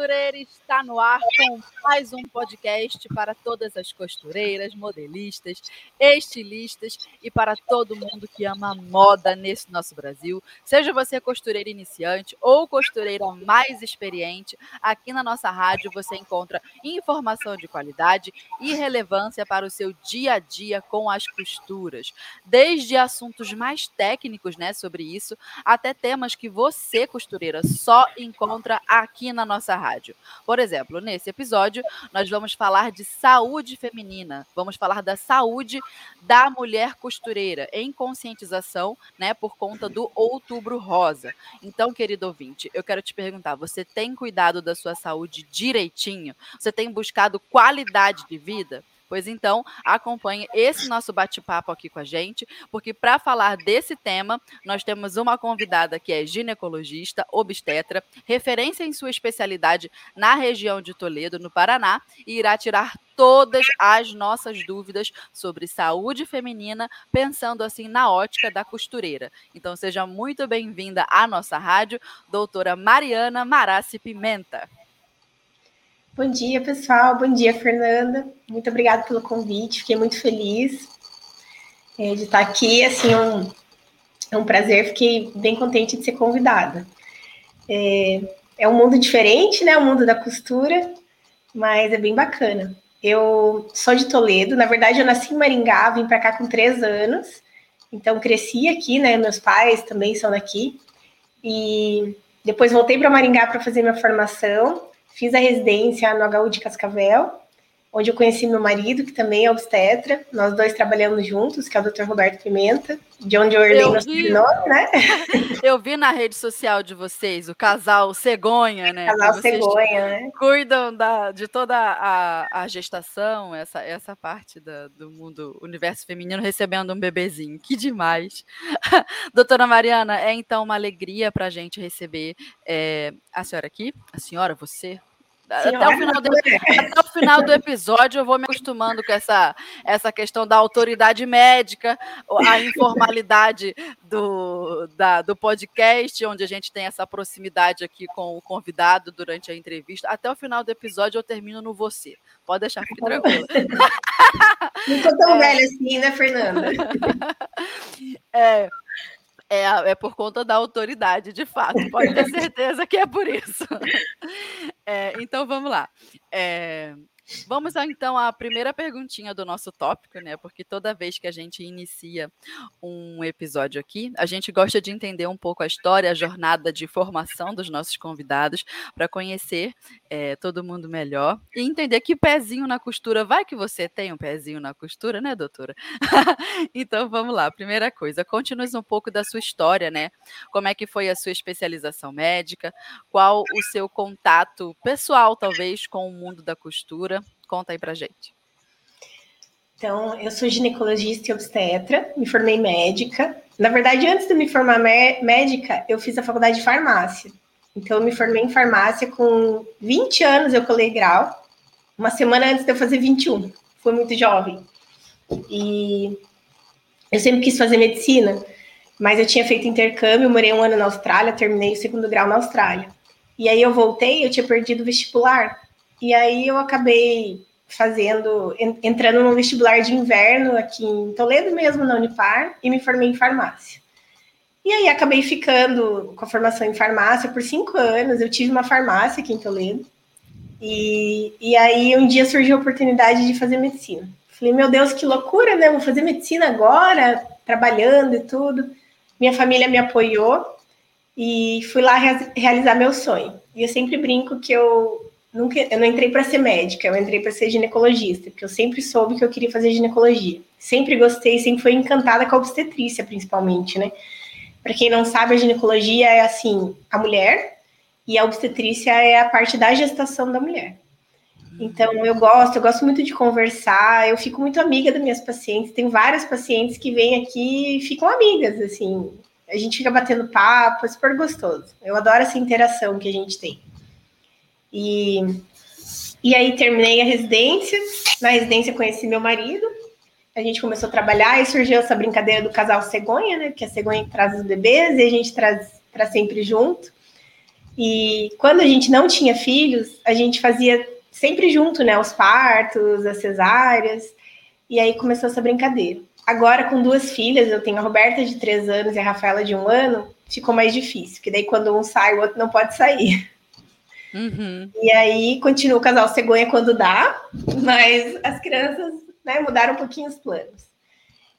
Costureira está no ar com mais um podcast para todas as costureiras, modelistas, estilistas e para todo mundo que ama moda nesse nosso Brasil. Seja você costureira iniciante ou costureira mais experiente, aqui na nossa rádio você encontra informação de qualidade e relevância para o seu dia a dia com as costuras. Desde assuntos mais técnicos, né, sobre isso, até temas que você, costureira, só encontra aqui na nossa rádio. Por exemplo, nesse episódio, nós vamos falar de saúde feminina, vamos falar da saúde da mulher costureira em conscientização, né, por conta do Outubro Rosa. Então, querido ouvinte, eu quero te perguntar: você tem cuidado da sua saúde direitinho? Você tem buscado qualidade de vida? Pois então, acompanhe esse nosso bate-papo aqui com a gente, porque para falar desse tema, nós temos uma convidada que é ginecologista, obstetra, referência em sua especialidade na região de Toledo, no Paraná, e irá tirar todas as nossas dúvidas sobre saúde feminina, pensando assim na ótica da costureira. Então, seja muito bem-vinda à nossa rádio, doutora Mariana Marassi Pimenta. Bom dia, pessoal. Bom dia, Fernanda. Muito obrigada pelo convite. Fiquei muito feliz é, de estar aqui. Assim, um, é um prazer. Fiquei bem contente de ser convidada. É, é um mundo diferente, né? O mundo da costura, mas é bem bacana. Eu sou de Toledo. Na verdade, eu nasci em Maringá. Vim para cá com três anos. Então, cresci aqui, né? Meus pais também são daqui. E depois voltei para Maringá para fazer minha formação Fiz a residência no HU de Cascavel, onde eu conheci meu marido, que também é obstetra. Nós dois trabalhamos juntos, que é o Dr. Roberto Pimenta, de onde eu herdei nosso sobrenome, né? Eu vi na rede social de vocês o casal cegonha, né? Casal cegonha, né? Cuidam da, de toda a, a gestação, essa, essa parte da, do mundo, universo feminino, recebendo um bebezinho. Que demais! Doutora Mariana, é então uma alegria para a gente receber é, a senhora aqui, a senhora, você, até o, final do, até o final do episódio eu vou me acostumando com essa, essa questão da autoridade médica, a informalidade do, da, do podcast, onde a gente tem essa proximidade aqui com o convidado durante a entrevista. Até o final do episódio eu termino no você. Pode deixar, fique tranquilo. Não estou tão é... velha assim, né, Fernanda? É, é, é por conta da autoridade, de fato. Pode ter certeza que é por isso. É, então vamos lá. É, Vamos então à primeira perguntinha do nosso tópico, né? Porque toda vez que a gente inicia um episódio aqui, a gente gosta de entender um pouco a história, a jornada de formação dos nossos convidados, para conhecer é, todo mundo melhor e entender que pezinho na costura. Vai que você tem um pezinho na costura, né, doutora? então vamos lá. Primeira coisa, conte-nos um pouco da sua história, né? Como é que foi a sua especialização médica? Qual o seu contato pessoal, talvez, com o mundo da costura? Conta aí pra gente. Então, eu sou ginecologista e obstetra, me formei médica. Na verdade, antes de me formar médica, eu fiz a faculdade de farmácia. Então, eu me formei em farmácia com 20 anos, eu colei grau. Uma semana antes de eu fazer 21. Fui muito jovem. E eu sempre quis fazer medicina, mas eu tinha feito intercâmbio, morei um ano na Austrália, terminei o segundo grau na Austrália. E aí eu voltei, eu tinha perdido o vestibular. E aí eu acabei fazendo, entrando no vestibular de inverno aqui em Toledo mesmo, na Unipar, e me formei em farmácia. E aí acabei ficando com a formação em farmácia por cinco anos. Eu tive uma farmácia aqui em Toledo. E, e aí um dia surgiu a oportunidade de fazer medicina. Falei, meu Deus, que loucura, né? Vou fazer medicina agora, trabalhando e tudo. Minha família me apoiou e fui lá realizar meu sonho. E eu sempre brinco que eu nunca, eu não entrei para ser médica, eu entrei para ser ginecologista, porque eu sempre soube que eu queria fazer ginecologia. Sempre gostei, sempre fui encantada com a obstetrícia, principalmente, né? Para quem não sabe, a ginecologia é assim, a mulher, e a obstetrícia é a parte da gestação da mulher. Então, eu gosto, eu gosto muito de conversar, eu fico muito amiga das minhas pacientes. Tem várias pacientes que vêm aqui e ficam amigas, assim. A gente fica batendo papo, é super gostoso. Eu adoro essa interação que a gente tem. E, e aí terminei a residência. Na residência conheci meu marido. A gente começou a trabalhar e surgiu essa brincadeira do casal cegonha, né? Que a cegonha traz os bebês e a gente traz para sempre junto. E quando a gente não tinha filhos, a gente fazia sempre junto, né? Os partos, as cesáreas. E aí começou essa brincadeira. Agora, com duas filhas, eu tenho a Roberta de três anos e a Rafaela de um ano, ficou mais difícil, porque daí quando um sai, o outro não pode sair. Uhum. E aí continua o casal cegonha quando dá, mas as crianças né, mudaram um pouquinho os planos.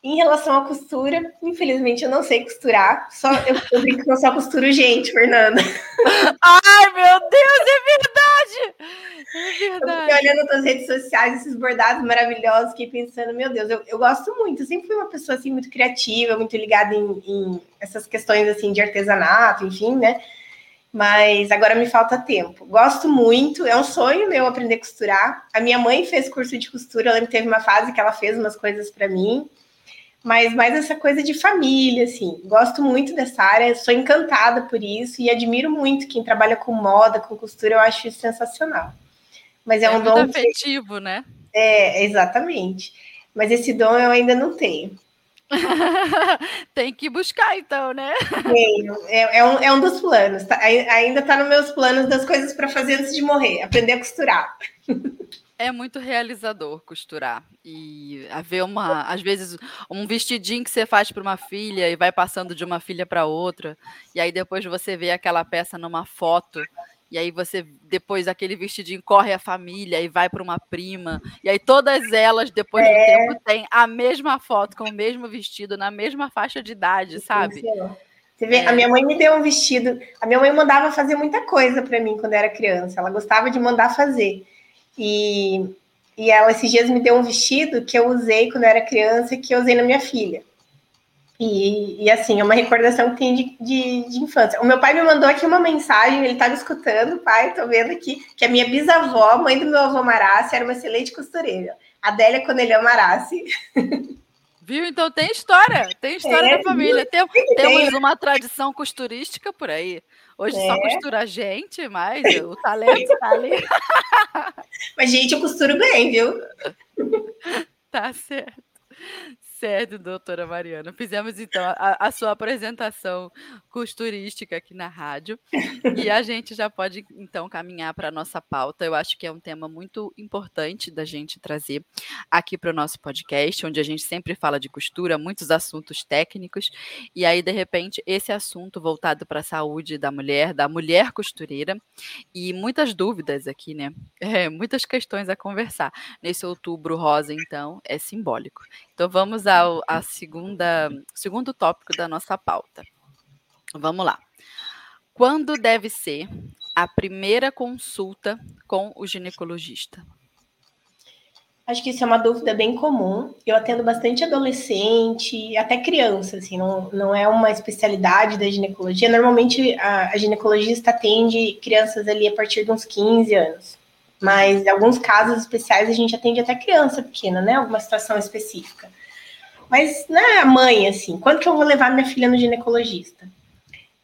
Em relação à costura, infelizmente eu não sei costurar. Só eu, eu brinco que eu só costuro gente, Fernanda. Ai, meu Deus, é verdade! É verdade. Eu fiquei olhando nas redes sociais esses bordados maravilhosos, fiquei pensando, meu Deus, eu, eu gosto muito. Eu sempre fui uma pessoa assim muito criativa, muito ligada em, em essas questões assim de artesanato, enfim, né? Mas agora me falta tempo. Gosto muito, é um sonho meu aprender a costurar. A minha mãe fez curso de costura, ela teve uma fase que ela fez umas coisas para mim mas mais essa coisa de família, assim. Gosto muito dessa área, sou encantada por isso e admiro muito quem trabalha com moda, com costura, eu acho isso sensacional. Mas é, é um dom afetivo, que... né? É, exatamente. Mas esse dom eu ainda não tenho. Tem que buscar, então, né? É, é, um, é um dos planos. Tá? Ainda está nos meus planos das coisas para fazer antes de morrer aprender a costurar. É muito realizador costurar e haver uma, às vezes, um vestidinho que você faz para uma filha e vai passando de uma filha para outra, e aí depois você vê aquela peça numa foto, e aí você depois aquele vestidinho corre a família e vai para uma prima, e aí todas elas depois é. do tempo têm a mesma foto com o mesmo vestido na mesma faixa de idade, sabe? Você vê, é. a minha mãe me deu um vestido. A minha mãe mandava fazer muita coisa para mim quando eu era criança. Ela gostava de mandar fazer. E, e ela esses dias me deu um vestido que eu usei quando eu era criança e que eu usei na minha filha. E, e assim, é uma recordação que tem de, de, de, infância. O meu pai me mandou aqui uma mensagem, ele estava escutando, pai, tô vendo aqui, que a minha bisavó, mãe do meu avô Marassi, era uma excelente costureira. Adélia Conelhão Marassi. Viu? Então tem história, tem história é, da família. Tem, temos uma tradição costurística por aí. Hoje é. só costura a gente, mas o talento tá ali. Mas, gente, eu costuro bem, viu? Tá certo. Certo, doutora Mariana. Fizemos então a, a, sua apresentação costurística aqui na rádio e a gente já pode então caminhar para a nossa pauta. Eu acho que é um tema muito importante da gente trazer aqui para o nosso podcast, onde a gente sempre fala de costura, muitos assuntos técnicos, e aí, de repente, esse assunto voltado para a saúde da mulher, da mulher costureira, e muitas dúvidas aqui, né? É, muitas questões a conversar. Nesse outubro rosa, então, é simbólico. Então vamos ao a segunda, segundo tópico da nossa pauta. Vamos lá. Quando deve ser a primeira consulta com o ginecologista? Acho que isso é uma dúvida bem comum. Eu atendo bastante adolescente, até criança, assim, não, não é uma especialidade da ginecologia. Normalmente a, a ginecologista atende crianças ali a partir de uns 15 anos. Mas em alguns casos especiais a gente atende até criança pequena, né? Alguma situação específica. Mas, né, mãe, assim, quando que eu vou levar minha filha no ginecologista?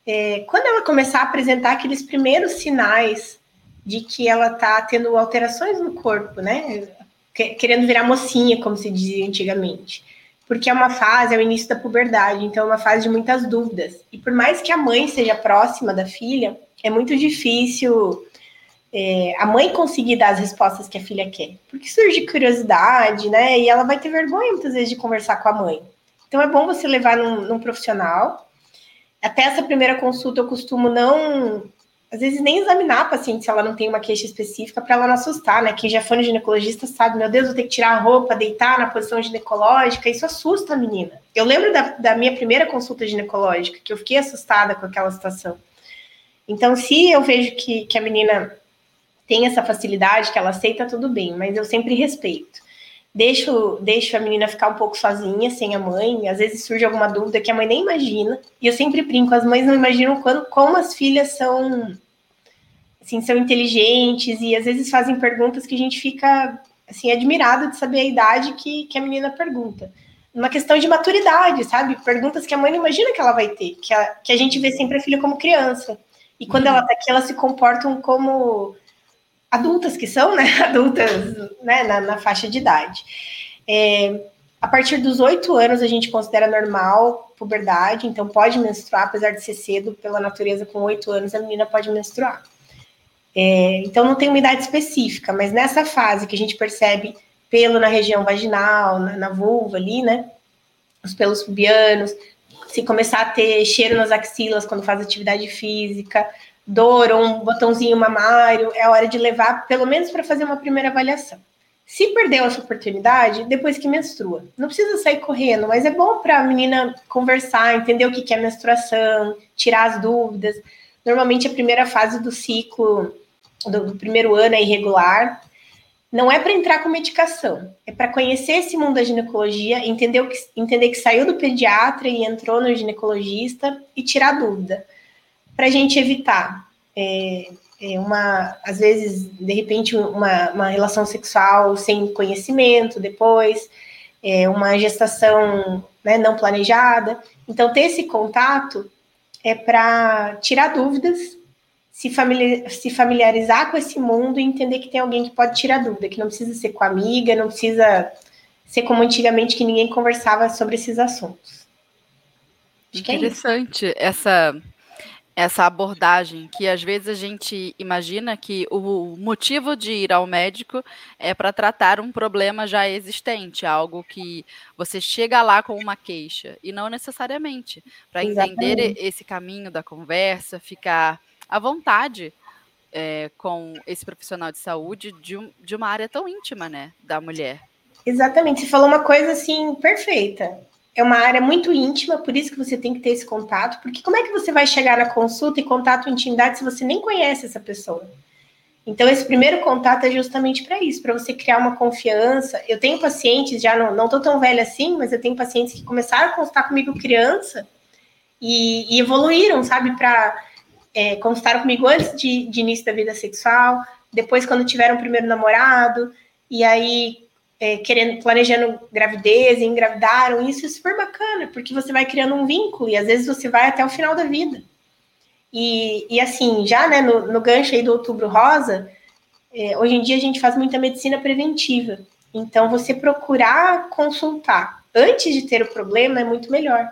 É, quando ela começar a apresentar aqueles primeiros sinais de que ela tá tendo alterações no corpo, né? Querendo virar mocinha, como se dizia antigamente. Porque é uma fase, é o início da puberdade, então é uma fase de muitas dúvidas. E por mais que a mãe seja próxima da filha, é muito difícil é, a mãe conseguir dar as respostas que a filha quer. Porque surge curiosidade, né? E ela vai ter vergonha muitas vezes de conversar com a mãe. Então é bom você levar num, num profissional. Até essa primeira consulta eu costumo não, às vezes nem examinar a paciente se ela não tem uma queixa específica para ela não assustar, né? Quem já foi no ginecologista sabe, meu Deus, vou ter que tirar a roupa, deitar na posição ginecológica, isso assusta a menina. Eu lembro da, da minha primeira consulta ginecológica, que eu fiquei assustada com aquela situação. Então, se eu vejo que, que a menina tem essa facilidade, que ela aceita, tudo bem, mas eu sempre respeito. Deixo, deixo a menina ficar um pouco sozinha, sem a mãe, às vezes surge alguma dúvida que a mãe nem imagina, e eu sempre brinco, as mães não imaginam quando, como as filhas são assim, são inteligentes e às vezes fazem perguntas que a gente fica assim admirado de saber a idade que, que a menina pergunta. Uma questão de maturidade, sabe? Perguntas que a mãe não imagina que ela vai ter, que a, que a gente vê sempre a filha como criança. E quando uhum. ela tá aqui, elas se comportam como adultas que são, né? Adultas né? Na, na faixa de idade. É, a partir dos oito anos, a gente considera normal puberdade, então pode menstruar, apesar de ser cedo, pela natureza, com oito anos, a menina pode menstruar. É, então, não tem uma idade específica, mas nessa fase que a gente percebe pelo na região vaginal, na, na vulva ali, né? Os pelos pubianos, se começar a ter cheiro nas axilas quando faz atividade física, dor ou um botãozinho mamário, é hora de levar, pelo menos para fazer uma primeira avaliação. Se perdeu essa oportunidade, depois que menstrua. Não precisa sair correndo, mas é bom para a menina conversar, entender o que é menstruação, tirar as dúvidas. Normalmente a primeira fase do ciclo, do, do primeiro ano é irregular. Não é para entrar com medicação, é para conhecer esse mundo da ginecologia, entender, que, entender que saiu do pediatra e entrou no ginecologista e tirar dúvida. Para a gente evitar é, é uma, às vezes, de repente, uma, uma relação sexual sem conhecimento depois, é, uma gestação né, não planejada. Então, ter esse contato é para tirar dúvidas, se, familiar, se familiarizar com esse mundo e entender que tem alguém que pode tirar dúvida, que não precisa ser com amiga, não precisa ser como antigamente que ninguém conversava sobre esses assuntos. Acho é Interessante é essa essa abordagem que às vezes a gente imagina que o motivo de ir ao médico é para tratar um problema já existente, algo que você chega lá com uma queixa e não necessariamente. Para entender esse caminho da conversa, ficar à vontade é, com esse profissional de saúde de, um, de uma área tão íntima, né, da mulher. Exatamente, você falou uma coisa assim perfeita é uma área muito íntima, por isso que você tem que ter esse contato, porque como é que você vai chegar na consulta e contato intimidade se você nem conhece essa pessoa? Então, esse primeiro contato é justamente para isso, para você criar uma confiança. Eu tenho pacientes, já não estou tão velha assim, mas eu tenho pacientes que começaram a consultar comigo criança e, e evoluíram, sabe, para é, consultaram comigo antes de, de início da vida sexual, depois quando tiveram o primeiro namorado, e aí é, querendo, planejando gravidez, engravidaram, isso é super bacana, porque você vai criando um vínculo e às vezes você vai até o final da vida. E, e assim, já né, no, no gancho aí do Outubro Rosa, é, hoje em dia a gente faz muita medicina preventiva. Então, você procurar consultar antes de ter o problema é muito melhor.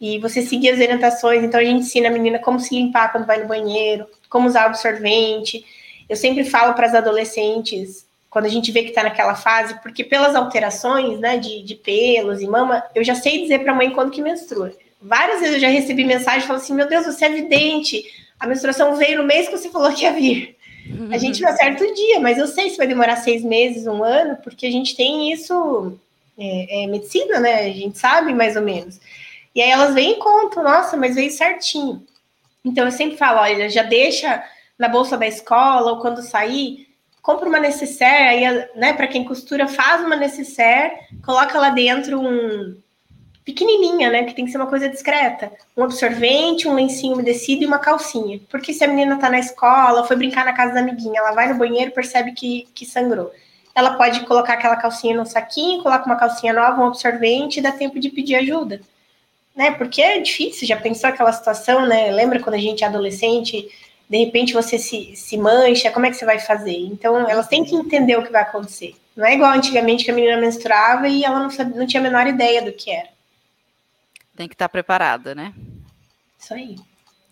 E você seguir as orientações. Então, a gente ensina a menina como se limpar quando vai no banheiro, como usar absorvente. Eu sempre falo para as adolescentes quando a gente vê que está naquela fase, porque pelas alterações, né, de, de pelos e mama, eu já sei dizer para a mãe quando que menstrua. Várias vezes eu já recebi mensagem falando assim: meu Deus, você é vidente, a menstruação veio no mês que você falou que ia vir. A gente não acerta o dia, mas eu sei se vai demorar seis meses, um ano, porque a gente tem isso, é, é medicina, né? A gente sabe mais ou menos. E aí elas vêm e contam, nossa, mas veio certinho. Então eu sempre falo, olha, já deixa na bolsa da escola ou quando sair, compra uma necessaire, aí, né, para quem costura, faz uma necessaire, coloca lá dentro um pequenininha, né, que tem que ser uma coisa discreta, um absorvente, um lencinho umedecido e uma calcinha. Porque se a menina tá na escola, foi brincar na casa da amiguinha, ela vai no banheiro, percebe que, que sangrou. Ela pode colocar aquela calcinha no saquinho, coloca uma calcinha nova, um absorvente e dá tempo de pedir ajuda. Né? Porque é difícil, já pensou aquela situação, né? Lembra quando a gente é adolescente, de repente você se, se mancha, como é que você vai fazer? Então, elas têm que entender o que vai acontecer. Não é igual antigamente que a menina menstruava e ela não, sabia, não tinha a menor ideia do que era. Tem que estar preparada, né? Isso aí.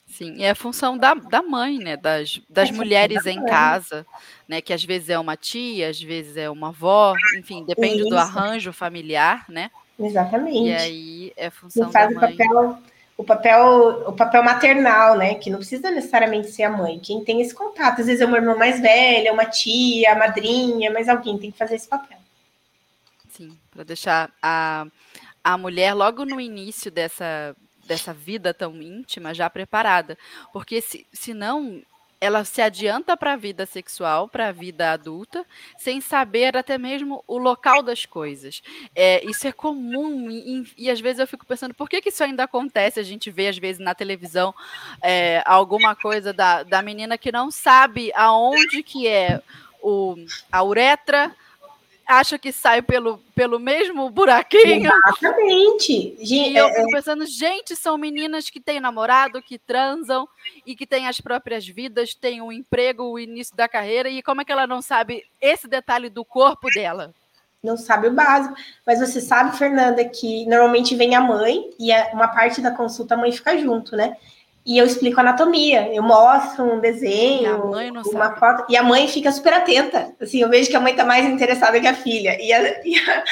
Sim, e é a função da, da mãe, né? Das, das é mulheres em casa, né? Que às vezes é uma tia, às vezes é uma avó, enfim, depende Isso. do arranjo familiar, né? Exatamente. E aí é função da mãe. Papel o papel, o papel maternal, né? Que não precisa necessariamente ser a mãe. Quem tem esse contato, às vezes é uma irmã mais velha, uma tia, a madrinha, mas alguém tem que fazer esse papel. Sim, para deixar a, a mulher logo no início dessa, dessa vida tão íntima já preparada. Porque se, se não ela se adianta para a vida sexual, para a vida adulta, sem saber até mesmo o local das coisas. É, isso é comum e, e, às vezes eu fico pensando por que, que isso ainda acontece? A gente vê às vezes na televisão é, alguma coisa da, da menina que não sabe aonde que é o, a uretra, acha que sai pelo, pelo mesmo buraquinho. Exatamente. E eu é, fico é. pensando, gente, são meninas que têm namorado, que transam e que têm as próprias vidas, têm um emprego, o início da carreira, e como é que ela não sabe esse detalhe do corpo dela? Não sabe o básico. Mas você sabe, Fernanda, que normalmente vem a mãe e uma parte da consulta a mãe fica junto, né? E eu explico anatomia, eu mostro um desenho, uma sabe. foto, e a mãe fica super atenta. Assim, eu vejo que a mãe está mais interessada que a filha. E, a, e a,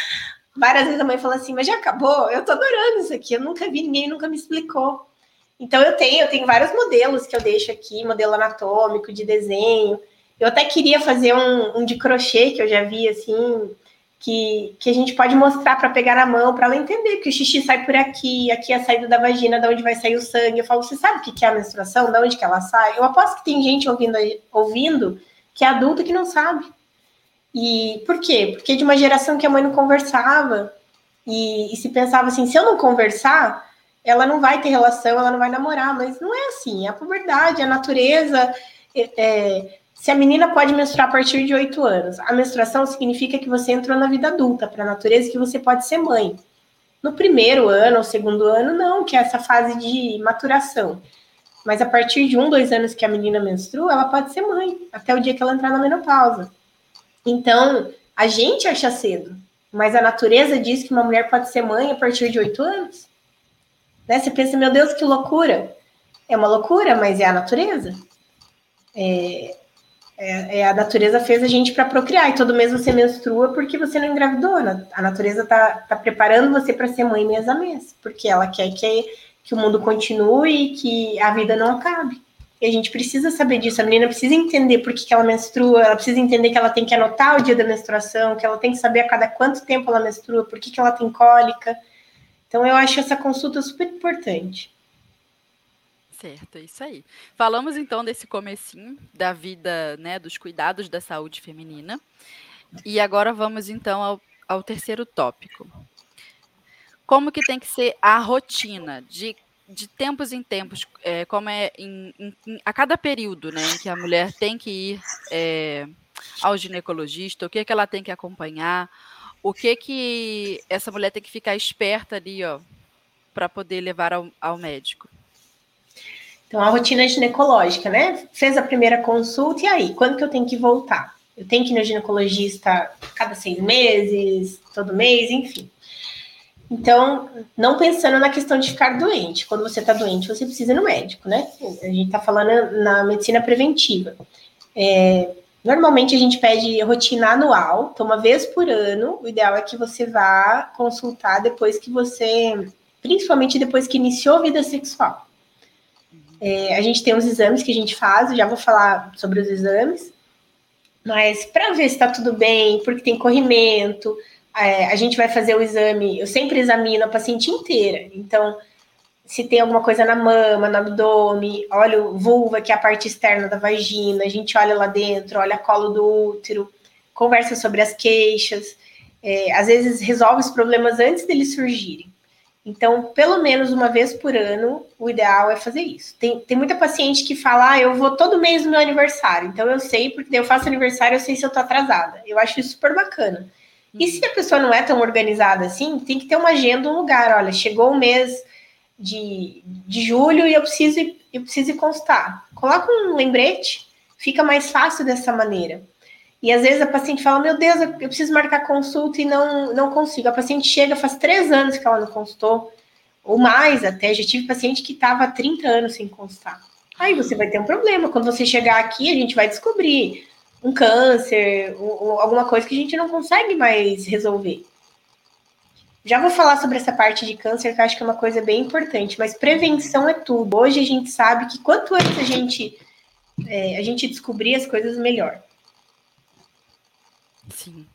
várias vezes a mãe fala assim, mas já acabou? Eu tô adorando isso aqui, eu nunca vi, ninguém nunca me explicou. Então eu tenho, eu tenho vários modelos que eu deixo aqui, modelo anatômico, de desenho. Eu até queria fazer um, um de crochê que eu já vi assim, que, que a gente pode mostrar para pegar na mão, para ela entender que o xixi sai por aqui, aqui é a saída da vagina, de onde vai sair o sangue. Eu falo, você sabe o que é a menstruação, de onde que ela sai? Eu aposto que tem gente ouvindo, ouvindo que é adulta que não sabe. E por quê? Porque de uma geração que a mãe não conversava e, e se pensava assim, se eu não conversar, ela não vai ter relação, ela não vai namorar, mas não é assim, é a puberdade, a natureza, é, é se a menina pode menstruar a partir de 8 anos, a menstruação significa que você entrou na vida adulta, para a natureza, que você pode ser mãe. No primeiro ano ou segundo ano, não, que é essa fase de maturação. Mas a partir de um, dois anos que a menina menstrua, ela pode ser mãe, até o dia que ela entrar na menopausa. Então, a gente acha cedo, mas a natureza diz que uma mulher pode ser mãe a partir de oito anos. Né? Você pensa, meu Deus, que loucura. É uma loucura, mas é a natureza. É, é, é, a natureza fez a gente para procriar, e todo mês você menstrua porque você não engravidou. A natureza tá, tá preparando você para ser mãe mês a mês, porque ela quer que, que o mundo continue e que a vida não acabe. E a gente precisa saber disso. A menina precisa entender por que, que ela menstrua, ela precisa entender que ela tem que anotar o dia da menstruação, que ela tem que saber a cada quanto tempo ela menstrua, por que, que ela tem cólica. Então, eu acho essa consulta super importante. Certo, é isso aí. Falamos então desse comecinho da vida, né, dos cuidados da saúde feminina. E agora vamos então ao, ao terceiro tópico. Como que tem que ser a rotina de, de tempos em tempos, é, como é em, em, a cada período, né, em que a mulher tem que ir é, ao ginecologista, o que que ela tem que acompanhar, o que que essa mulher tem que ficar esperta ali, ó, para poder levar ao, ao médico. Então, a rotina ginecológica, né? Fez a primeira consulta, e aí? Quando que eu tenho que voltar? Eu tenho que ir no ginecologista cada seis meses, todo mês, enfim. Então, não pensando na questão de ficar doente. Quando você está doente, você precisa ir no médico, né? A gente está falando na medicina preventiva. É, normalmente a gente pede rotina anual, então uma vez por ano. O ideal é que você vá consultar depois que você, principalmente depois que iniciou a vida sexual. É, a gente tem uns exames que a gente faz, já vou falar sobre os exames, mas para ver se está tudo bem, porque tem corrimento, é, a gente vai fazer o exame, eu sempre examino a paciente inteira, então se tem alguma coisa na mama, no abdômen, olha o vulva, que é a parte externa da vagina, a gente olha lá dentro, olha colo do útero, conversa sobre as queixas, é, às vezes resolve os problemas antes deles surgirem. Então, pelo menos uma vez por ano, o ideal é fazer isso. Tem, tem muita paciente que fala, ah, eu vou todo mês no meu aniversário, então eu sei, porque eu faço aniversário, eu sei se eu tô atrasada. Eu acho isso super bacana. E se a pessoa não é tão organizada assim, tem que ter uma agenda, um lugar. Olha, chegou o mês de, de julho e eu preciso, eu preciso constar. Coloca um lembrete, fica mais fácil dessa maneira. E às vezes a paciente fala: Meu Deus, eu preciso marcar consulta e não, não consigo. A paciente chega, faz três anos que ela não consultou, ou mais até. Já tive paciente que estava há 30 anos sem consultar. Aí você vai ter um problema. Quando você chegar aqui, a gente vai descobrir um câncer, ou, ou alguma coisa que a gente não consegue mais resolver. Já vou falar sobre essa parte de câncer, que eu acho que é uma coisa bem importante, mas prevenção é tudo. Hoje a gente sabe que quanto antes a gente, é, a gente descobrir as coisas, melhor. Sim.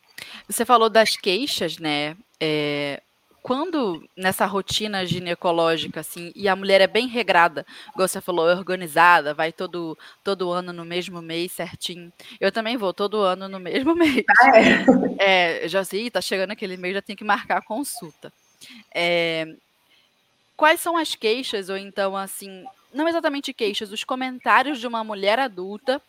Você falou das queixas, né? É, quando nessa rotina ginecológica, assim, e a mulher é bem regrada, como você falou, é organizada, vai todo, todo ano no mesmo mês certinho. Eu também vou todo ano no mesmo mês. Ah, é? é, já sei, tá chegando aquele mês, já tem que marcar a consulta. É, quais são as queixas, ou então, assim, não exatamente queixas, os comentários de uma mulher adulta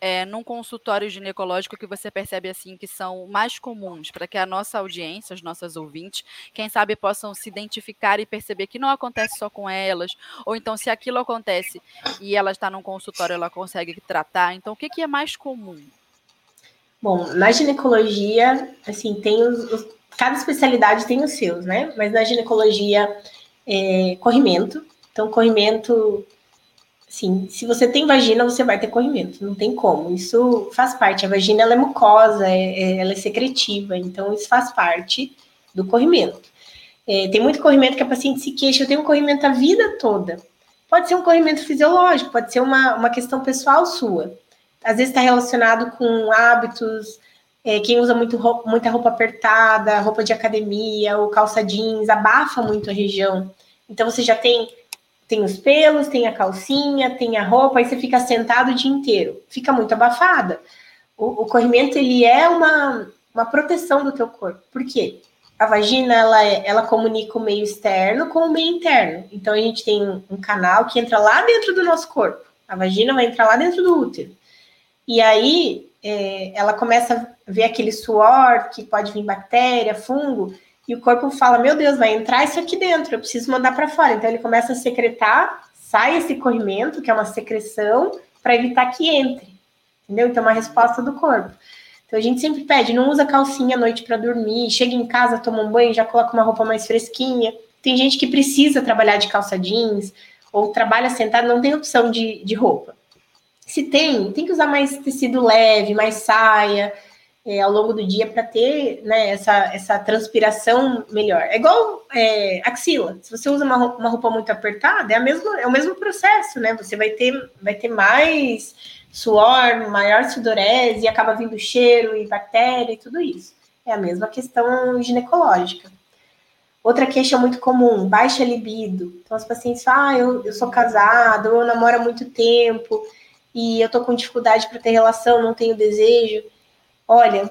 é, num consultório ginecológico que você percebe assim que são mais comuns para que a nossa audiência, as nossas ouvintes, quem sabe possam se identificar e perceber que não acontece só com elas, ou então se aquilo acontece e ela está num consultório, ela consegue tratar. Então, o que, que é mais comum? Bom, na ginecologia, assim, tem os, os cada especialidade tem os seus, né? Mas na ginecologia, é, corrimento. Então, corrimento Sim, se você tem vagina, você vai ter corrimento, não tem como. Isso faz parte. A vagina ela é mucosa, é, é, ela é secretiva, então isso faz parte do corrimento. É, tem muito corrimento que a paciente se queixa, eu tenho corrimento a vida toda. Pode ser um corrimento fisiológico, pode ser uma, uma questão pessoal sua. Às vezes está relacionado com hábitos, é, quem usa muito roupa, muita roupa apertada, roupa de academia ou calça jeans, abafa muito a região. Então você já tem tem os pelos, tem a calcinha, tem a roupa, aí você fica sentado o dia inteiro. Fica muito abafada. O, o corrimento, ele é uma, uma proteção do teu corpo. Por quê? A vagina, ela, é, ela comunica o meio externo com o meio interno. Então, a gente tem um, canal que entra lá dentro do nosso corpo. A vagina vai entrar lá dentro do útero. E aí, é, ela começa a ver aquele suor, que pode vir bactéria, fungo, e o corpo fala: Meu Deus, vai entrar isso aqui dentro, eu preciso mandar para fora. Então ele começa a secretar, sai esse corrimento, que é uma secreção, para evitar que entre. Entendeu? Então, é uma resposta do corpo. Então a gente sempre pede: não usa calcinha à noite para dormir, chega em casa, toma um banho, já coloca uma roupa mais fresquinha. Tem gente que precisa trabalhar de calça jeans ou trabalha sentado, não tem opção de, de roupa. Se tem, tem que usar mais tecido leve, mais saia é, ao longo do dia para ter né, essa, essa transpiração melhor. É igual é, axila. Se você usa uma roupa, uma roupa muito apertada, é, a mesma, é o mesmo processo, né? Você vai ter, vai ter mais suor, maior sudorese, e acaba vindo cheiro e bactéria e tudo isso. É a mesma questão ginecológica. Outra queixa muito comum, baixa libido. Então, as pacientes falam, ah, eu, eu sou casada, ou eu namoro há muito tempo, e eu tô com dificuldade para ter relação, não tenho desejo. Olha,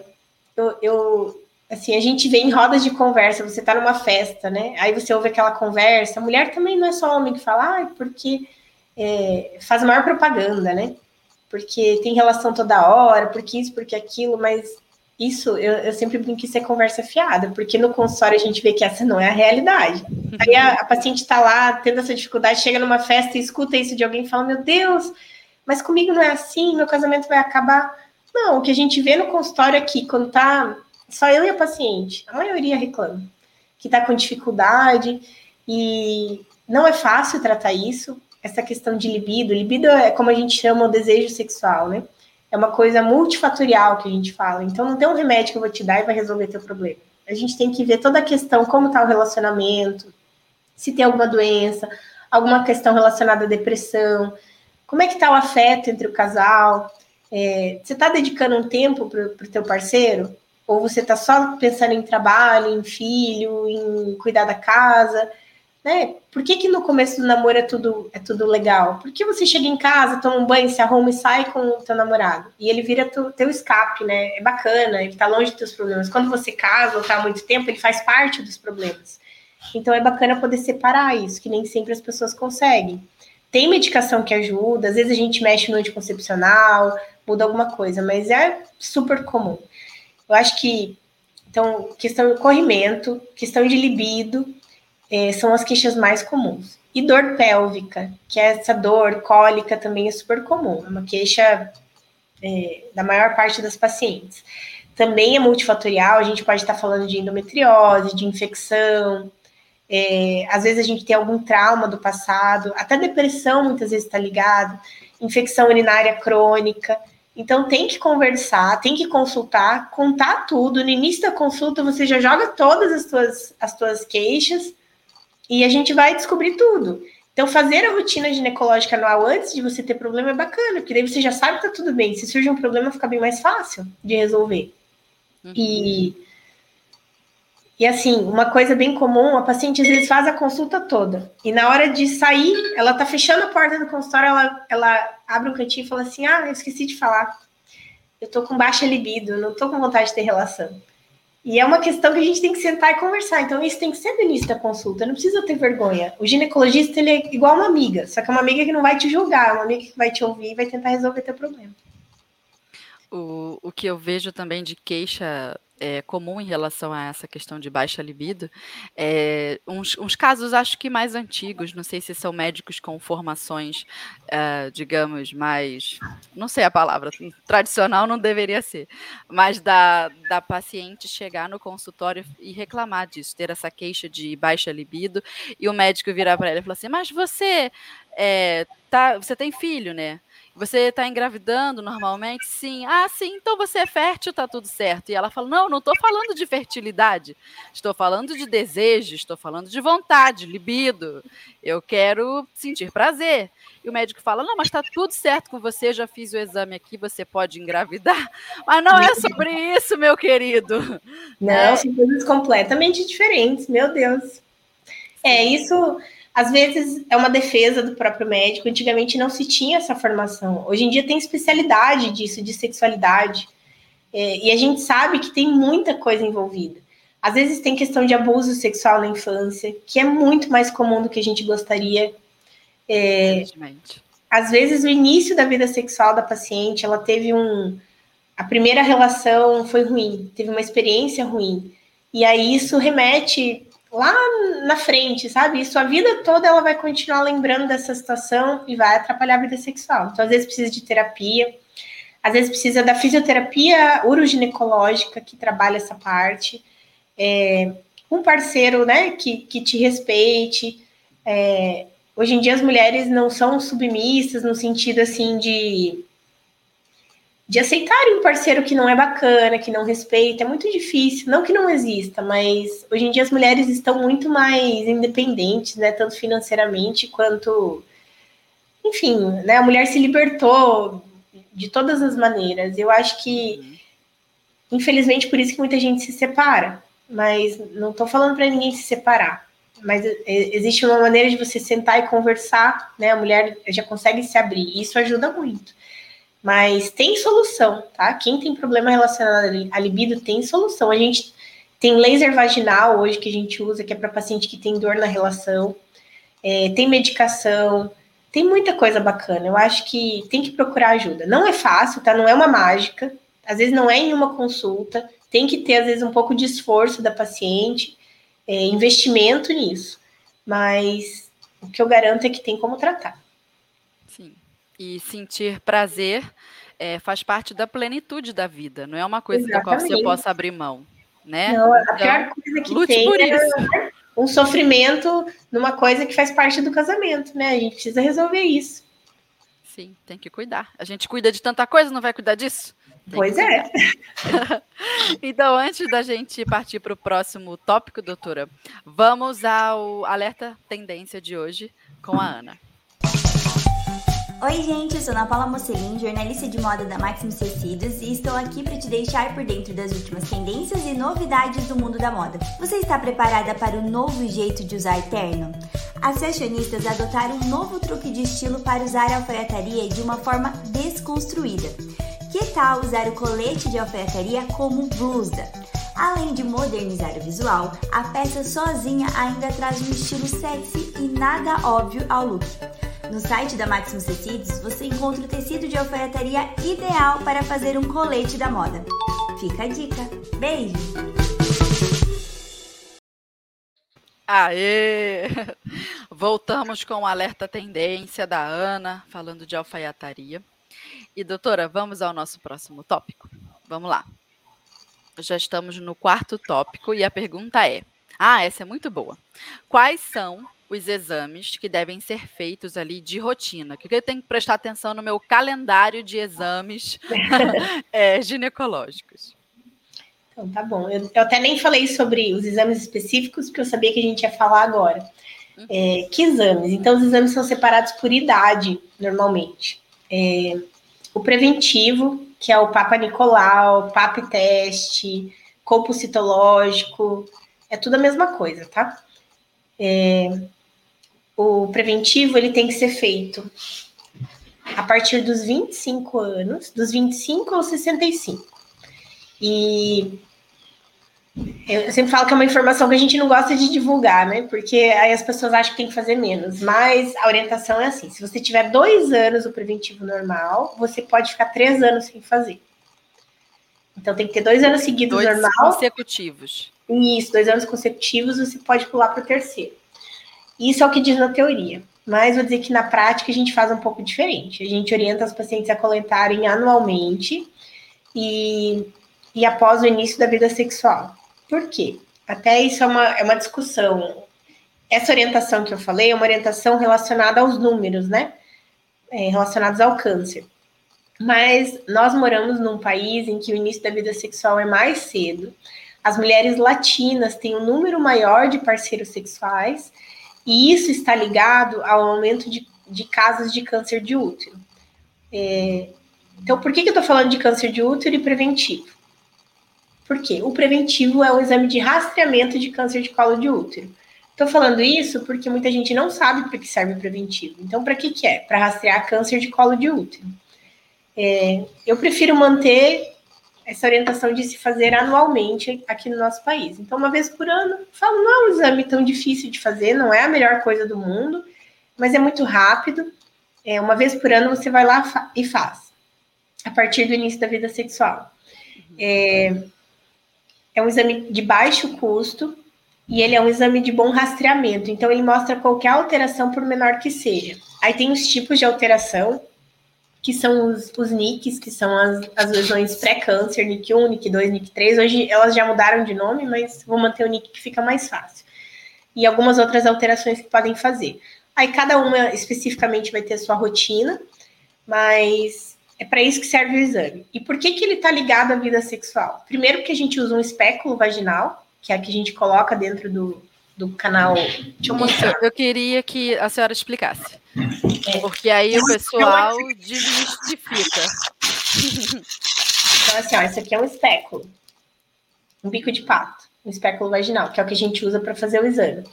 eu, eu, assim, a gente vê em rodas de conversa, você tá numa festa, né? Aí você ouve aquela conversa. Mulher também não é só homem que fala, ah, porque é, faz maior propaganda, né? Porque tem relação toda hora, porque isso, porque aquilo, mas isso eu, eu sempre brinco que isso é conversa fiada, porque no consultório a gente vê que essa não é a realidade. Aí a, a paciente tá lá tendo essa dificuldade, chega numa festa e escuta isso de alguém e fala: Meu Deus, mas comigo não é assim, meu casamento vai acabar. Não, o que a gente vê no consultório aqui, quando tá só eu e a paciente, a maioria reclama que tá com dificuldade e não é fácil tratar isso. Essa questão de libido, libido é como a gente chama o desejo sexual, né? É uma coisa multifatorial que a gente fala. Então não tem um remédio que eu vou te dar e vai resolver teu problema. A gente tem que ver toda a questão, como tá o relacionamento, se tem alguma doença, alguma questão relacionada à depressão, como é que tá o afeto entre o casal, é, você está dedicando um tempo para o teu parceiro? Ou você está só pensando em trabalho, em filho, em cuidar da casa? Né? Por que, que no começo do namoro é tudo, é tudo legal? Porque você chega em casa, toma um banho, se arruma e sai com o teu namorado. E ele vira tu, teu escape, né? É bacana, ele tá longe dos teus problemas. Quando você casa ou tá há muito tempo, ele faz parte dos problemas. Então é bacana poder separar isso, que nem sempre as pessoas conseguem. Tem medicação que ajuda, às vezes a gente mexe no anticoncepcional, muda alguma coisa, mas é super comum. Eu acho que, então, questão de corrimento, questão de libido, é, são as queixas mais comuns. E dor pélvica, que é essa dor cólica também é super comum, é uma queixa é, da maior parte das pacientes. Também é multifatorial, a gente pode estar falando de endometriose, de infecção, é, às vezes a gente tem algum trauma do passado, até depressão muitas vezes está ligado, infecção urinária crônica. Então tem que conversar, tem que consultar, contar tudo. No início da consulta você já joga todas as tuas, as tuas queixas e a gente vai descobrir tudo. Então fazer a rotina ginecológica anual antes de você ter problema é bacana, porque daí você já sabe que tá tudo bem. Se surge um problema, fica bem mais fácil de resolver. Uhum. E E assim, uma coisa bem comum, a paciente às vezes faz a consulta toda. E na hora de sair, ela tá fechando a porta do consultório, ela, ela abre um cantinho e fala assim: Ah, eu esqueci de falar. Eu tô com baixa libido, não tô com vontade de ter relação. E é uma questão que a gente tem que sentar e conversar. Então, isso tem que ser no início da consulta. Não precisa ter vergonha. O ginecologista, ele é igual uma amiga. Só que é uma amiga que não vai te julgar. É uma amiga que vai te ouvir e vai tentar resolver teu problema. O, o que eu vejo também de queixa é, comum em relação a essa questão de baixa libido, é, uns, uns, casos acho que mais antigos, não sei se são médicos com formações, uh, digamos, mais, não sei a palavra, tradicional não deveria ser, mas da, da paciente chegar no consultório e reclamar disso, ter essa queixa de baixa libido, e o médico virar para ela e falar assim, mas você, é, tá, você tem filho, né? Você está engravidando normalmente? Sim. Ah, sim, então você é fértil, tá tudo certo. E ela fala: Não, não estou falando de fertilidade. Estou falando de desejo, estou falando de vontade, libido. Eu quero sentir prazer. E o médico fala: Não, mas está tudo certo com você, já fiz o exame aqui, você pode engravidar. Mas não é sobre isso, meu querido. Não, é. são coisas completamente diferentes, meu Deus. É, isso às vezes é uma defesa do próprio médico. Antigamente não se tinha essa formação. Hoje em dia tem especialidade disso, de sexualidade. É, e a gente sabe que tem muita coisa envolvida. Às vezes tem questão de abuso sexual na infância, que é muito mais comum do que a gente gostaria. É, às vezes o início da vida sexual da paciente, ela teve um. A primeira relação foi ruim, teve uma experiência ruim. E aí isso remete lá na frente, sabe? E sua vida toda ela vai continuar lembrando dessa situação e vai atrapalhar a vida sexual. Então, às vezes precisa de terapia, às vezes precisa da fisioterapia uroginecológica que trabalha essa parte, é, um parceiro, né, que, que te respeite. É, hoje em dia as mulheres não são submissas no sentido assim de de aceitarem um parceiro que não é bacana, que não respeita, é muito difícil. Não que não exista, mas hoje em dia as mulheres estão muito mais independentes, né? Tanto financeiramente quanto. Enfim, né? A mulher se libertou de todas as maneiras. Eu acho que, infelizmente, por isso que muita gente se separa. Mas não estou falando para ninguém se separar. Mas existe uma maneira de você sentar e conversar, né? A mulher já consegue se abrir. Isso ajuda muito. Mas tem solução, tá? Quem tem problema relacionado à libido tem solução. A gente tem laser vaginal hoje que a gente usa, que é para paciente que tem dor na relação. É, tem medicação, tem muita coisa bacana. Eu acho que tem que procurar ajuda. Não é fácil, tá? Não é uma mágica. Às vezes não é em uma consulta. Tem que ter, às vezes, um pouco de esforço da paciente, é, investimento nisso. Mas o que eu garanto é que tem como tratar. E sentir prazer é, faz parte da plenitude da vida, não é uma coisa Exatamente. da qual você possa abrir mão. Né? Não, a então, pior coisa que tem por é isso. um sofrimento numa coisa que faz parte do casamento, né? A gente precisa resolver isso. Sim, tem que cuidar. A gente cuida de tanta coisa, não vai cuidar disso? Tem pois é. então, antes da gente partir para o próximo tópico, doutora, vamos ao alerta tendência de hoje com a Ana. Oi, gente, eu sou Ana Paula Mocelin, jornalista de moda da Maximus Tecidos e estou aqui para te deixar por dentro das últimas tendências e novidades do mundo da moda. Você está preparada para o novo jeito de usar terno? As fashionistas adotaram um novo truque de estilo para usar a alfaiataria de uma forma desconstruída. Que tal usar o colete de alfaiataria como blusa? Além de modernizar o visual, a peça sozinha ainda traz um estilo sexy e nada óbvio ao look. No site da Maximus Tecidos você encontra o tecido de alfaiataria ideal para fazer um colete da moda. Fica a dica. Beijo! Aê! Voltamos com o alerta tendência da Ana, falando de alfaiataria. E doutora, vamos ao nosso próximo tópico. Vamos lá. Já estamos no quarto tópico e a pergunta é: Ah, essa é muito boa. Quais são os exames que devem ser feitos ali de rotina. Que eu tenho que prestar atenção no meu calendário de exames é, ginecológicos. Então, tá bom. Eu, eu, até nem falei sobre os exames específicos, porque eu sabia que a gente ia falar agora. Uhum. É, que exames? Então, os exames são separados por idade, normalmente. É, o preventivo, que é o Papa Nicolau, PAP teste, corpo citológico, É tudo a mesma coisa, tá? É, o preventivo ele tem que ser feito a partir dos 25 anos, dos 25 aos 65. E eu sempre falo que é uma informação que a gente não gosta de divulgar, né? Porque aí as pessoas acham que tem que fazer menos. Mas a orientação é assim: se você tiver dois anos o preventivo normal, você pode ficar três anos sem fazer. Então tem que ter dois anos seguidos dois normal. consecutivos. Isso, dois anos consecutivos, você pode pular para o terceiro. Isso é o que diz na teoria. Mas vou dizer que na prática a gente faz um pouco diferente. A gente orienta os pacientes a coletarem anualmente e, e após o início da vida sexual. Por quê? Até isso é uma, é uma discussão. Essa orientação que eu falei é uma orientação relacionada aos números, né? É, relacionados ao câncer. Mas nós moramos num país em que o início da vida sexual é mais cedo. As mulheres latinas têm um número maior de parceiros sexuais, e isso está ligado ao aumento de, de casos de câncer de útero. É, então, por que, que eu estou falando de câncer de útero e preventivo? Por quê? O preventivo é o exame de rastreamento de câncer de colo de útero. Estou falando isso porque muita gente não sabe para que serve o preventivo. Então, para que, que é? Para rastrear câncer de colo de útero. É, eu prefiro manter essa orientação de se fazer anualmente aqui no nosso país. Então, uma vez por ano, falo, não é um exame tão difícil de fazer, não é a melhor coisa do mundo, mas é muito rápido. É, uma vez por ano você vai lá e faz, a partir do início da vida sexual. É, é um exame de baixo custo e ele é um exame de bom rastreamento. Então, ele mostra qualquer alteração, por menor que seja. Aí tem os tipos de alteração, que são os, os NICs, que são as, as lesões pré-câncer, NIC 1, NIC 2, NIC 3. Hoje elas já mudaram de nome, mas vou manter o NIC que fica mais fácil. E algumas outras alterações que podem fazer. Aí cada uma especificamente vai ter a sua rotina, mas é para isso que serve o exame. E por que, que ele está ligado à vida sexual? Primeiro, porque a gente usa um espéculo vaginal, que é a que a gente coloca dentro do, do canal. Deixa eu mostrar. Eu queria que a senhora explicasse. É. Porque aí o pessoal desmistifica. Então, assim, ó, isso aqui é um espéculo. Um bico de pato. Um espéculo vaginal, que é o que a gente usa para fazer o exame.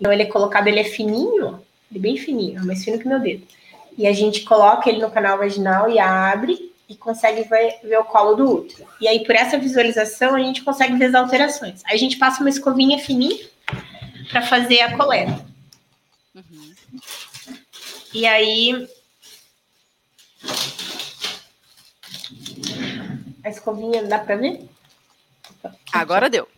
Então, ele é colocado, ele é fininho, ele é bem fininho, mais fino que meu dedo e a gente coloca ele no canal vaginal e abre e consegue ver, ver, o colo do útero. E aí, por essa visualização, a gente consegue ver as alterações. Aí a gente passa uma escovinha fininha para fazer a coleta. E aí. A escovinha, dá para ver? Agora deu.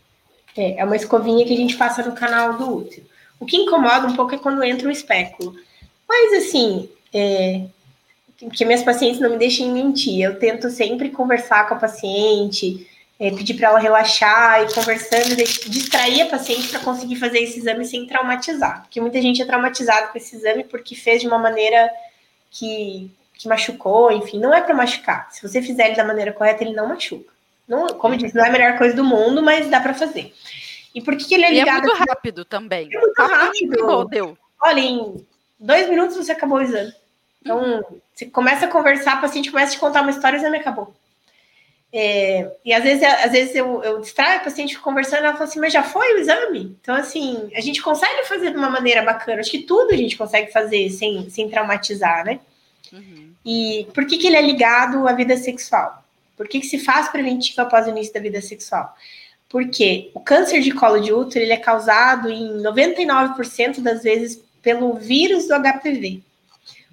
É, é uma escovinha que a gente passa no canal do útero. O que incomoda um pouco é quando entra o espéculo. Mas, assim, é, que minhas pacientes não me deixem mentir. Eu tento sempre conversar com a paciente, é, pedir para ela relaxar e conversando, distrair a paciente para conseguir fazer esse exame sem traumatizar. Porque muita gente é traumatizada com esse exame porque fez de uma maneira que, que machucou, enfim, não é para machucar. Se você fizer ele da maneira correta, ele não machuca. Não, como eu disse, não é a melhor coisa do mundo, mas dá para fazer. E por que, ele é ligado? E é muito rápido também. É muito rápido. Deu. Olha, em dois minutos você acabou o exame. Então, você começa a conversar, a paciente começa a te contar uma história e o exame acabou. É, e às vezes, às vezes eu, eu distraio a paciente conversando, ela fala assim, mas já foi o exame? Então, assim, a gente consegue fazer de uma maneira bacana. Acho que tudo a gente consegue fazer sem, sem traumatizar, né? Uhum. E por que, que ele é ligado à vida sexual? Por que, que se faz preventivo após o início da vida sexual? Porque o câncer de colo de útero ele é causado em 99% das vezes pelo vírus do HPV.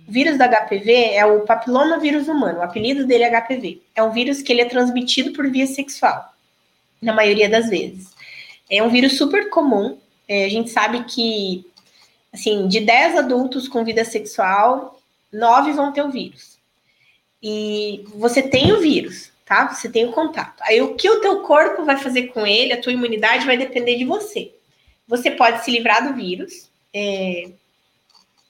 O vírus do HPV é o papilomavírus humano, o apelido dele é HPV. É um vírus que ele é transmitido por via sexual, na maioria das vezes. É um vírus super comum. É, a gente sabe que, assim, de 10 adultos com vida sexual, 9 vão ter o vírus. E você tem o vírus, tá? Você tem o contato. Aí o que o teu corpo vai fazer com ele, a tua imunidade vai depender de você. Você pode se livrar do vírus, é,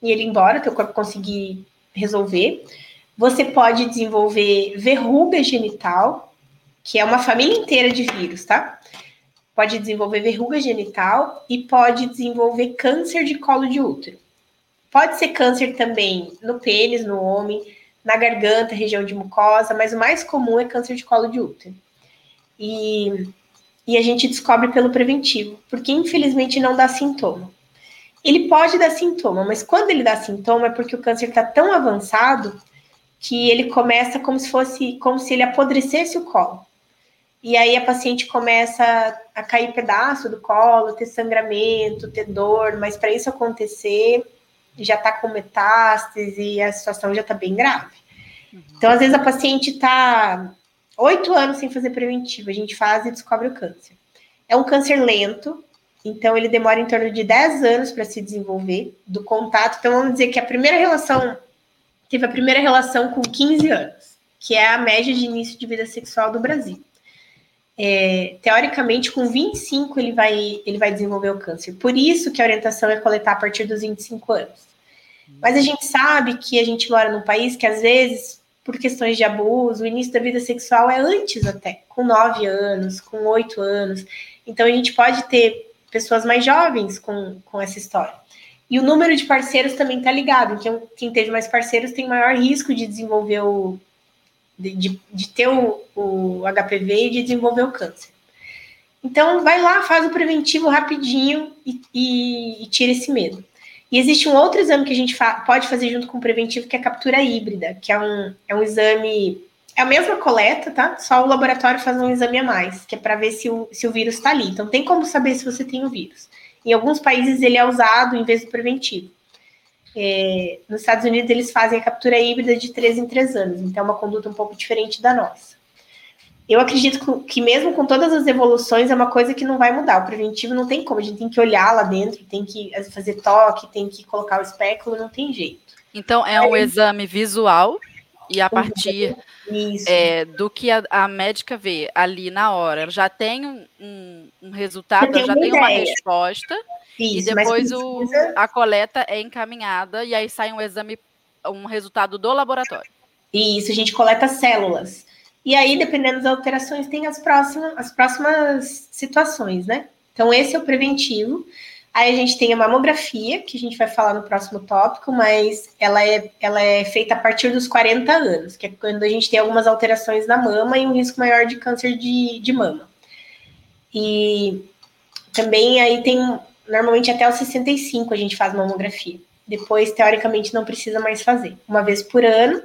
e ele ir embora, teu corpo conseguir resolver. Você pode desenvolver verruga genital, que é uma família inteira de vírus, tá? Pode desenvolver verruga genital e pode desenvolver câncer de colo de útero. Pode ser câncer também no pênis, no homem, na garganta, região de mucosa, mas o mais comum é câncer de colo de útero. E e a gente descobre pelo preventivo, porque infelizmente não dá sintoma. Ele pode dar sintoma, mas quando ele dá sintoma é porque o câncer está tão avançado que ele começa como se fosse, como se ele apodrecesse o colo. E aí a paciente começa a cair pedaço do colo, ter sangramento, ter dor, mas para isso acontecer, já está com metástase e a situação já está bem grave. Então, às vezes, a paciente está oito anos sem fazer preventivo, a gente faz e descobre o câncer. É um câncer lento, então ele demora em torno de 10 anos para se desenvolver do contato. Então, vamos dizer que a primeira relação teve a primeira relação com 15 anos, que é a média de início de vida sexual do Brasil. É, teoricamente, com 25 ele vai, ele vai desenvolver o câncer. Por isso que a orientação é coletar a partir dos 25 anos. Mas a gente sabe que a gente mora num país que, às vezes, por questões de abuso, o início da vida sexual é antes até, com 9 anos, com 8 anos. Então, a gente pode ter pessoas mais jovens com, com essa história. E o número de parceiros também está ligado. Então, quem teve mais parceiros tem maior risco de desenvolver o, de, de, ter o, o HPV e de desenvolver o câncer. Então, vai lá, faz o preventivo rapidinho e, e, e tira esse medo. E existe um outro exame que a gente fa pode fazer junto com o preventivo, que é a captura híbrida, que é um, é um exame. É a mesma coleta, tá? Só o laboratório faz um exame a mais, que é para ver se o, se o vírus está ali. Então, tem como saber se você tem o vírus. Em alguns países, ele é usado em vez do preventivo. É, nos Estados Unidos, eles fazem a captura híbrida de três em três anos, então é uma conduta um pouco diferente da nossa. Eu acredito que, mesmo com todas as evoluções, é uma coisa que não vai mudar. O preventivo não tem como, a gente tem que olhar lá dentro, tem que fazer toque, tem que colocar o espéculo, não tem jeito. Então, é um exame visual e a partir é, do que a, a, médica vê ali na hora, ela já tem um, um, um resultado, já tem uma resposta. Isso, e depois o, a coleta é encaminhada e aí sai um exame, um resultado do laboratório. Isso, a gente coleta células. E aí, dependendo das alterações, tem as próximas, as próximas situações, né? Então, esse é o preventivo. Aí a gente tem a mamografia, que a gente vai falar no próximo tópico, mas ela é, ela é feita a partir dos 40 anos, que é quando a gente tem algumas alterações na mama e um risco maior de câncer de, de mama. E também aí tem normalmente até os 65 a gente faz mamografia. Depois, teoricamente, não precisa mais fazer. Uma vez por ano.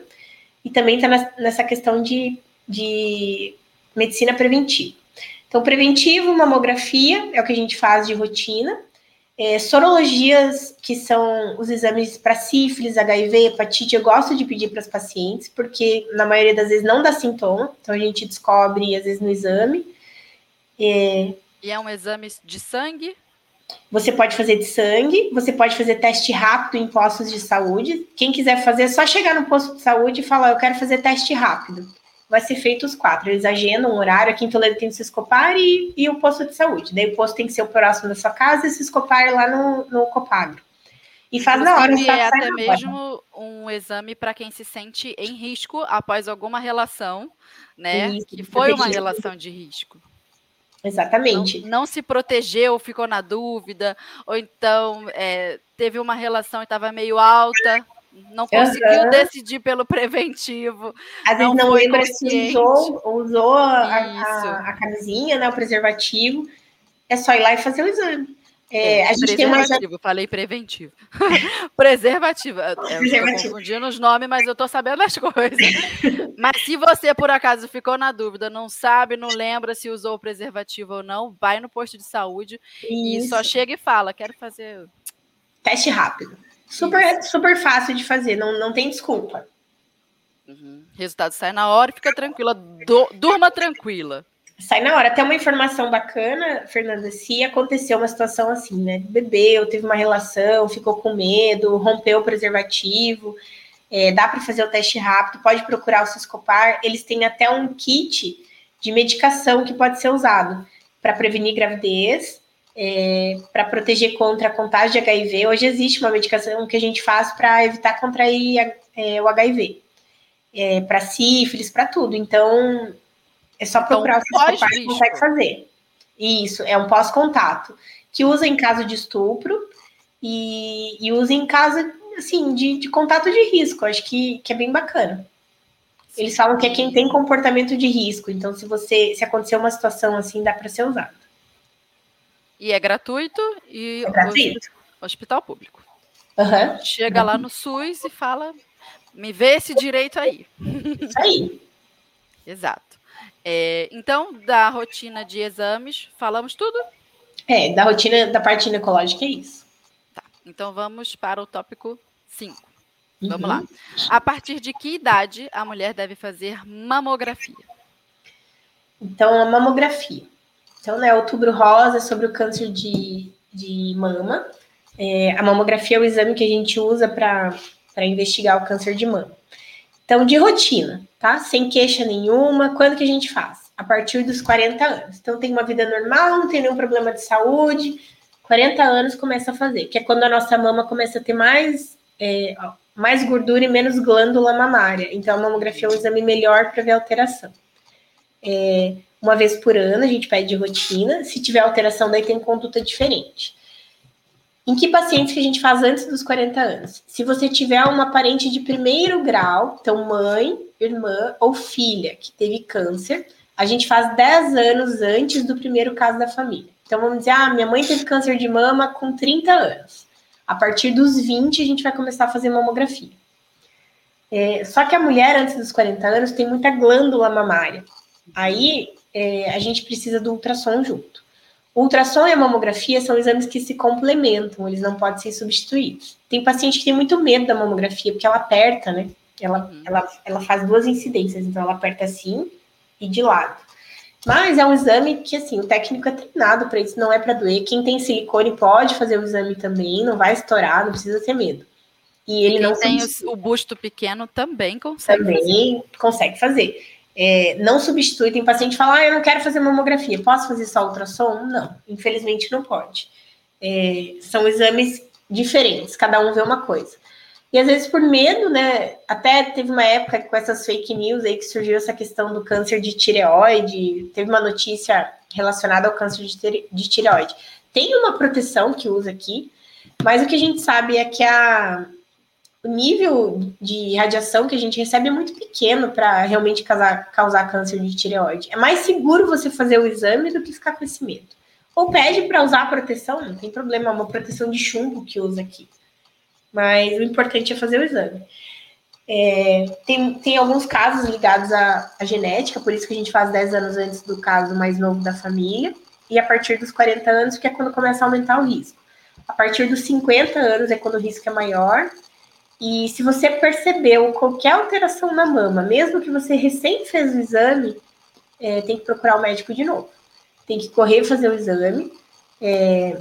E também está nessa questão de, de medicina preventiva. Então, preventivo, mamografia, é o que a gente faz de rotina. É, sorologias, que são os exames para sífilis, HIV, hepatite, eu gosto de pedir para os pacientes, porque na maioria das vezes não dá sintoma, então a gente descobre, às vezes, no exame. É... E é um exame de sangue? Você pode fazer de sangue, você pode fazer teste rápido em postos de saúde. Quem quiser fazer, é só chegar no posto de saúde e falar: Eu quero fazer teste rápido. Vai ser feito os quatro. Eles agendam um horário. Aqui em Toledo tem o Ciscopar e, e o posto de saúde. Daí o posto tem que ser o próximo da sua casa e o Ciscopar lá no, no Copagro. E faz na hora. É até mesmo um exame para quem se sente em risco após alguma relação, né? Isso, que foi uma relação de risco. Exatamente. Não, não, se protegeu, ficou na dúvida, ou então é, teve uma relação e estava meio alta, não conseguiu uhum. decidir pelo preventivo. Às vezes não lembra se usou, usou a, a, a, camisinha, né, o preservativo. É só ir lá e fazer o exame. É, é, a gente tem uma. Falei preventivo. preservativo. Eu, preservativo. Eu confundindo os nomes, mas eu tô sabendo as coisas. mas se você, por acaso, ficou na dúvida, não sabe, não lembra se usou o preservativo ou não, vai no posto de saúde Isso. e só chega e fala: quero fazer. Teste rápido. Super, super fácil de fazer, não, não tem desculpa. Uhum. Resultado sai na hora e fica tranquila. Do, durma tranquila sai na hora. Até uma informação bacana, Fernanda, se aconteceu uma situação assim, né? Bebeu, teve uma relação, ficou com medo, rompeu o preservativo, é, dá para fazer o teste rápido, pode procurar o Ciscopar. Eles têm até um kit de medicação que pode ser usado para prevenir gravidez, é, para proteger contra a contágio de HIV. Hoje existe uma medicação que a gente faz para evitar contrair é, o HIV. É, para sífilis, para tudo. Então, é só então, procurar então, o seu que consegue fazer. Isso, é um pós-contato. Que usa em caso de estupro e, e usa em caso, assim, de, de contato de risco. Acho que, que é bem bacana. Eles falam que é quem tem comportamento de risco. Então, se você se acontecer uma situação assim, dá para ser usado. E é gratuito e é gratuito. hospital público. Uhum. Chega lá no SUS e fala: me vê esse direito aí. Isso aí. Exato. É, então, da rotina de exames, falamos tudo? É, da rotina da parte ginecológica é isso. Tá. Então vamos para o tópico 5. Uhum. Vamos lá. A partir de que idade a mulher deve fazer mamografia? Então, a mamografia. Então, né, outubro rosa sobre o câncer de, de mama. É, a mamografia é o exame que a gente usa para investigar o câncer de mama. Então, de rotina, tá? Sem queixa nenhuma. Quando que a gente faz? A partir dos 40 anos. Então, tem uma vida normal, não tem nenhum problema de saúde. 40 anos começa a fazer, que é quando a nossa mama começa a ter mais, é, mais gordura e menos glândula mamária. Então, a mamografia é um exame melhor para ver alteração. É, uma vez por ano, a gente pede de rotina. Se tiver alteração, daí tem conduta diferente. Em que pacientes que a gente faz antes dos 40 anos? Se você tiver uma parente de primeiro grau, então mãe, irmã ou filha que teve câncer, a gente faz 10 anos antes do primeiro caso da família. Então vamos dizer, ah, minha mãe teve câncer de mama com 30 anos. A partir dos 20 a gente vai começar a fazer mamografia. É, só que a mulher antes dos 40 anos tem muita glândula mamária. Aí é, a gente precisa do ultrassom junto. O ultrassom e a mamografia são exames que se complementam, eles não podem ser substituídos. Tem paciente que tem muito medo da mamografia, porque ela aperta, né? Ela, uhum. ela, ela faz duas incidências, então ela aperta assim e de lado. Mas é um exame que, assim, o técnico é treinado para isso, não é para doer. Quem tem silicone pode fazer o exame também, não vai estourar, não precisa ter medo. E ele Quem não tem o busto pequeno também consegue. Também fazer. consegue fazer é, não substitui. Tem paciente que fala, ah, eu não quero fazer mamografia, posso fazer só ultrassom? Não, infelizmente não pode. É, são exames diferentes, cada um vê uma coisa. E às vezes por medo, né? Até teve uma época com essas fake news aí que surgiu essa questão do câncer de tireoide. Teve uma notícia relacionada ao câncer de, de tireoide. Tem uma proteção que usa aqui, mas o que a gente sabe é que a, o nível de radiação que a gente recebe é muito pequeno para realmente causar, causar câncer de tireoide. É mais seguro você fazer o exame do que ficar com esse medo. Ou pede para usar a proteção, não tem problema, é uma proteção de chumbo que usa aqui. Mas o importante é fazer o exame. É, tem, tem alguns casos ligados à, à, genética, por isso que a gente faz 10 anos antes do caso mais novo da família, e a partir dos 40 anos, que é quando começa a aumentar o risco. A partir dos 50 anos é quando o risco é maior, e se você percebeu qualquer alteração na mama, mesmo que você recém fez o exame, é, tem que procurar o médico de novo. Tem que correr fazer o exame. É,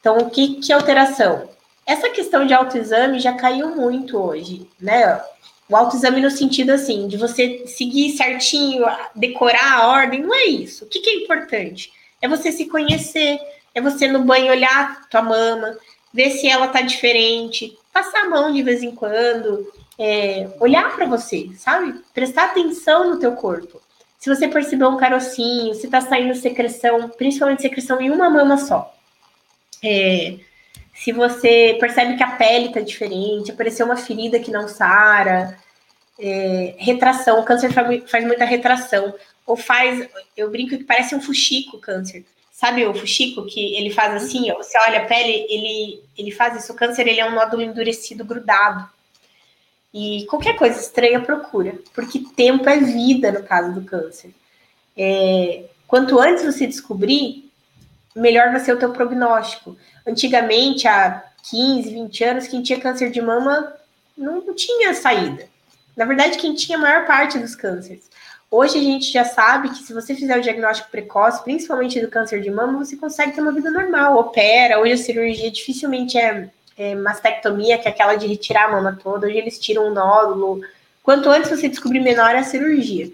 então, o que, que alteração? Essa questão de autoexame já caiu muito hoje, né? O autoexame no sentido assim, de você seguir certinho, decorar a ordem, não é isso. O que, que é importante? É você se conhecer, é você no banho olhar tua mama, ver se ela tá diferente, passar a mão de vez em quando, é, olhar para você, sabe? Prestar atenção no teu corpo. Se você perceber um carocinho, se tá saindo secreção, principalmente secreção em uma mama só. É, se você percebe que a pele tá diferente, apareceu uma ferida que não sara, é, retração, o câncer faz muita retração, ou faz, eu brinco que parece um fuxico o câncer. Sabe o fuxico que ele faz assim, ó, você olha a pele, ele, ele faz isso. O câncer ele é um nódulo endurecido, grudado. E qualquer coisa estranha procura, porque tempo é vida no caso do câncer. É, quanto antes você descobrir, melhor vai ser o teu prognóstico. Antigamente, há 15, 20 anos, quem tinha câncer de mama não tinha saída. Na verdade, quem tinha a maior parte dos cânceres. Hoje a gente já sabe que se você fizer o diagnóstico precoce, principalmente do câncer de mama, você consegue ter uma vida normal, opera. Hoje a cirurgia dificilmente é, é mastectomia, que é aquela de retirar a mama toda. Hoje eles tiram um nódulo. Quanto antes você descobrir menor é a cirurgia.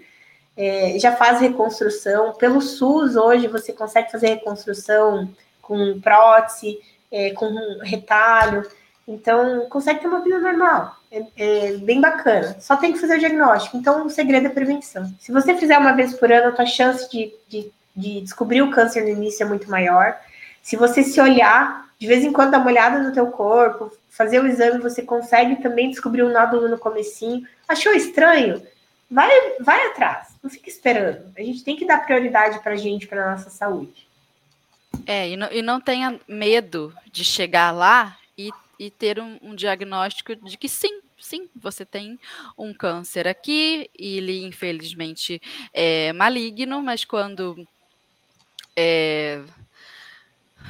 É, já faz reconstrução. Pelo SUS, hoje você consegue fazer reconstrução com prótese, é, com retalho. Então, consegue ter uma vida normal. É, é, bem bacana. Só tem que fazer o diagnóstico. Então, o segredo é prevenção. Se você fizer uma vez por ano, a tua chance de, de, de descobrir o câncer no início é muito maior. Se você se olhar, de vez em quando dar uma olhada no teu corpo, fazer o exame, você consegue também descobrir um nódulo no comecinho. Achou estranho? vai, vai atrás, não fica esperando. A gente tem que dar prioridade para gente, para nossa saúde. É, e não, e não tenha medo de chegar lá e, e ter um, um diagnóstico de que sim, sim, você tem um câncer aqui, e ele infelizmente é maligno, mas quando é,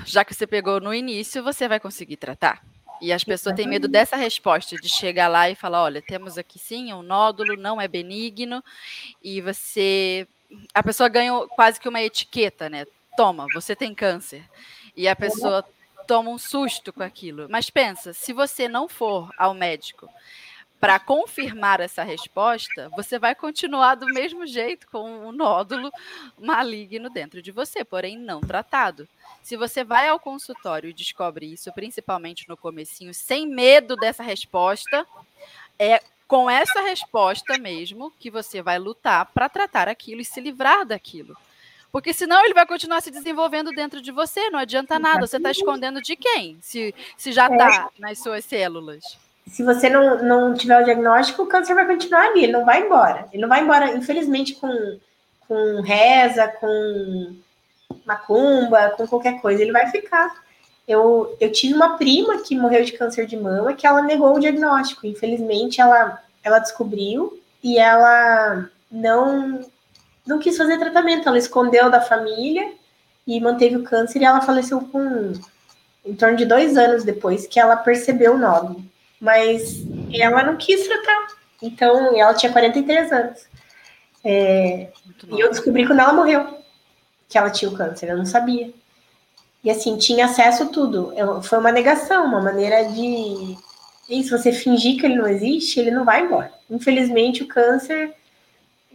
já que você pegou no início, você vai conseguir tratar. E as pessoas têm medo dessa resposta, de chegar lá e falar: olha, temos aqui sim um nódulo, não é benigno, e você. A pessoa ganha quase que uma etiqueta, né? Toma, você tem câncer. E a pessoa toma um susto com aquilo. Mas pensa, se você não for ao médico para confirmar essa resposta, você vai continuar do mesmo jeito com um nódulo maligno dentro de você, porém não tratado. Se você vai ao consultório e descobre isso, principalmente no comecinho, sem medo dessa resposta, é com essa resposta mesmo que você vai lutar para tratar aquilo e se livrar daquilo. Porque senão ele vai continuar se desenvolvendo dentro de você, não adianta nada. Você está escondendo de quem? Se, se já está é. nas suas células se você não, não tiver o diagnóstico, o câncer vai continuar ali, ele não vai embora. Ele não vai embora, infelizmente, com, com reza, com macumba, com qualquer coisa, ele vai ficar. Eu, eu tive uma prima que morreu de câncer de mama que ela negou o diagnóstico. Infelizmente, ela, ela descobriu e ela não, não quis fazer tratamento. Ela escondeu da família e manteve o câncer e ela faleceu com em torno de dois anos depois que ela percebeu o nódulo mas ela não quis tratar. Então, ela tinha 43 anos. É, e eu descobri quando ela morreu que ela tinha o câncer, eu não sabia. E assim, tinha acesso a tudo. Eu, foi uma negação, uma maneira de. E se você fingir que ele não existe, ele não vai embora. Infelizmente, o câncer,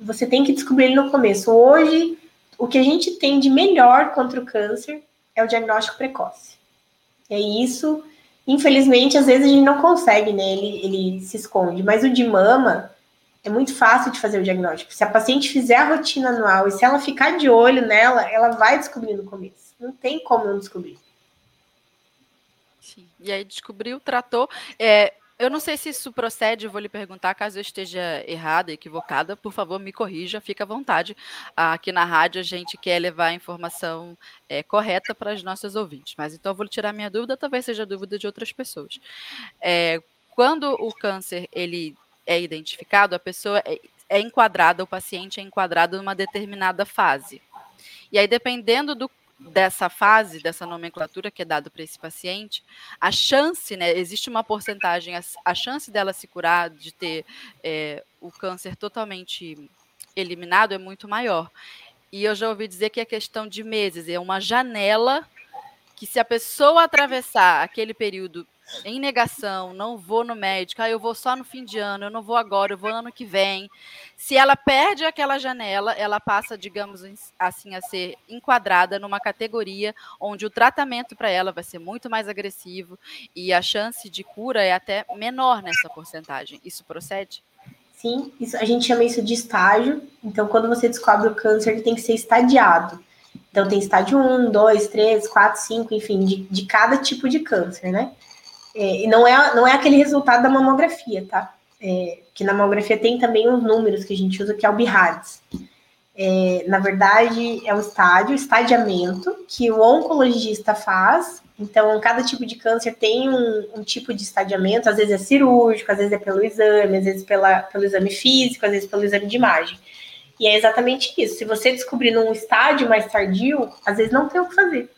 você tem que descobrir ele no começo. Hoje, o que a gente tem de melhor contra o câncer é o diagnóstico precoce. É isso Infelizmente, às vezes a gente não consegue, né? Ele, ele se esconde. Mas o de mama é muito fácil de fazer o diagnóstico. Se a paciente fizer a rotina anual e se ela ficar de olho nela, ela vai descobrir no começo. Não tem como não descobrir. Sim. E aí descobriu, tratou. É, eu não sei se isso procede, vou lhe perguntar, caso eu esteja errada, equivocada, por favor, me corrija, fica à vontade. Aqui na rádio a gente quer levar a informação é, correta para os nossos ouvintes, mas então eu vou tirar minha dúvida, talvez seja dúvida de outras pessoas. É, quando o câncer ele é identificado, a pessoa é, é enquadrada, o paciente é enquadrado numa determinada fase. E aí, dependendo do dessa fase, dessa nomenclatura que é dado para esse paciente, a chance, né, existe uma porcentagem, a, a chance dela se curar, de ter é, o câncer totalmente eliminado é muito maior. E eu já ouvi dizer que é questão de meses, é uma janela que se a pessoa atravessar aquele período em negação, não vou no médico, ah, eu vou só no fim de ano, eu não vou agora, eu vou ano que vem. Se ela perde aquela janela, ela passa, digamos assim, a ser enquadrada numa categoria onde o tratamento para ela vai ser muito mais agressivo e a chance de cura é até menor nessa porcentagem. Isso procede? Sim, isso, a gente chama isso de estágio. Então, quando você descobre o câncer, ele tem que ser estadiado. Então, tem estágio 1, 2, 3, 4, 5, enfim, de, de cada tipo de câncer, né? É, e não é, não é aquele resultado da mamografia, tá? É, que na mamografia tem também os números que a gente usa, que é o BIRADS. É, na verdade, é um estádio, estadiamento, que o oncologista faz. Então, cada tipo de câncer tem um, um, tipo de estadiamento, às vezes é cirúrgico, às vezes é pelo exame, às vezes pela, pelo exame físico, às vezes pelo exame de imagem. E é exatamente isso. Se você descobrir num estádio mais tardio, às vezes não tem o que fazer.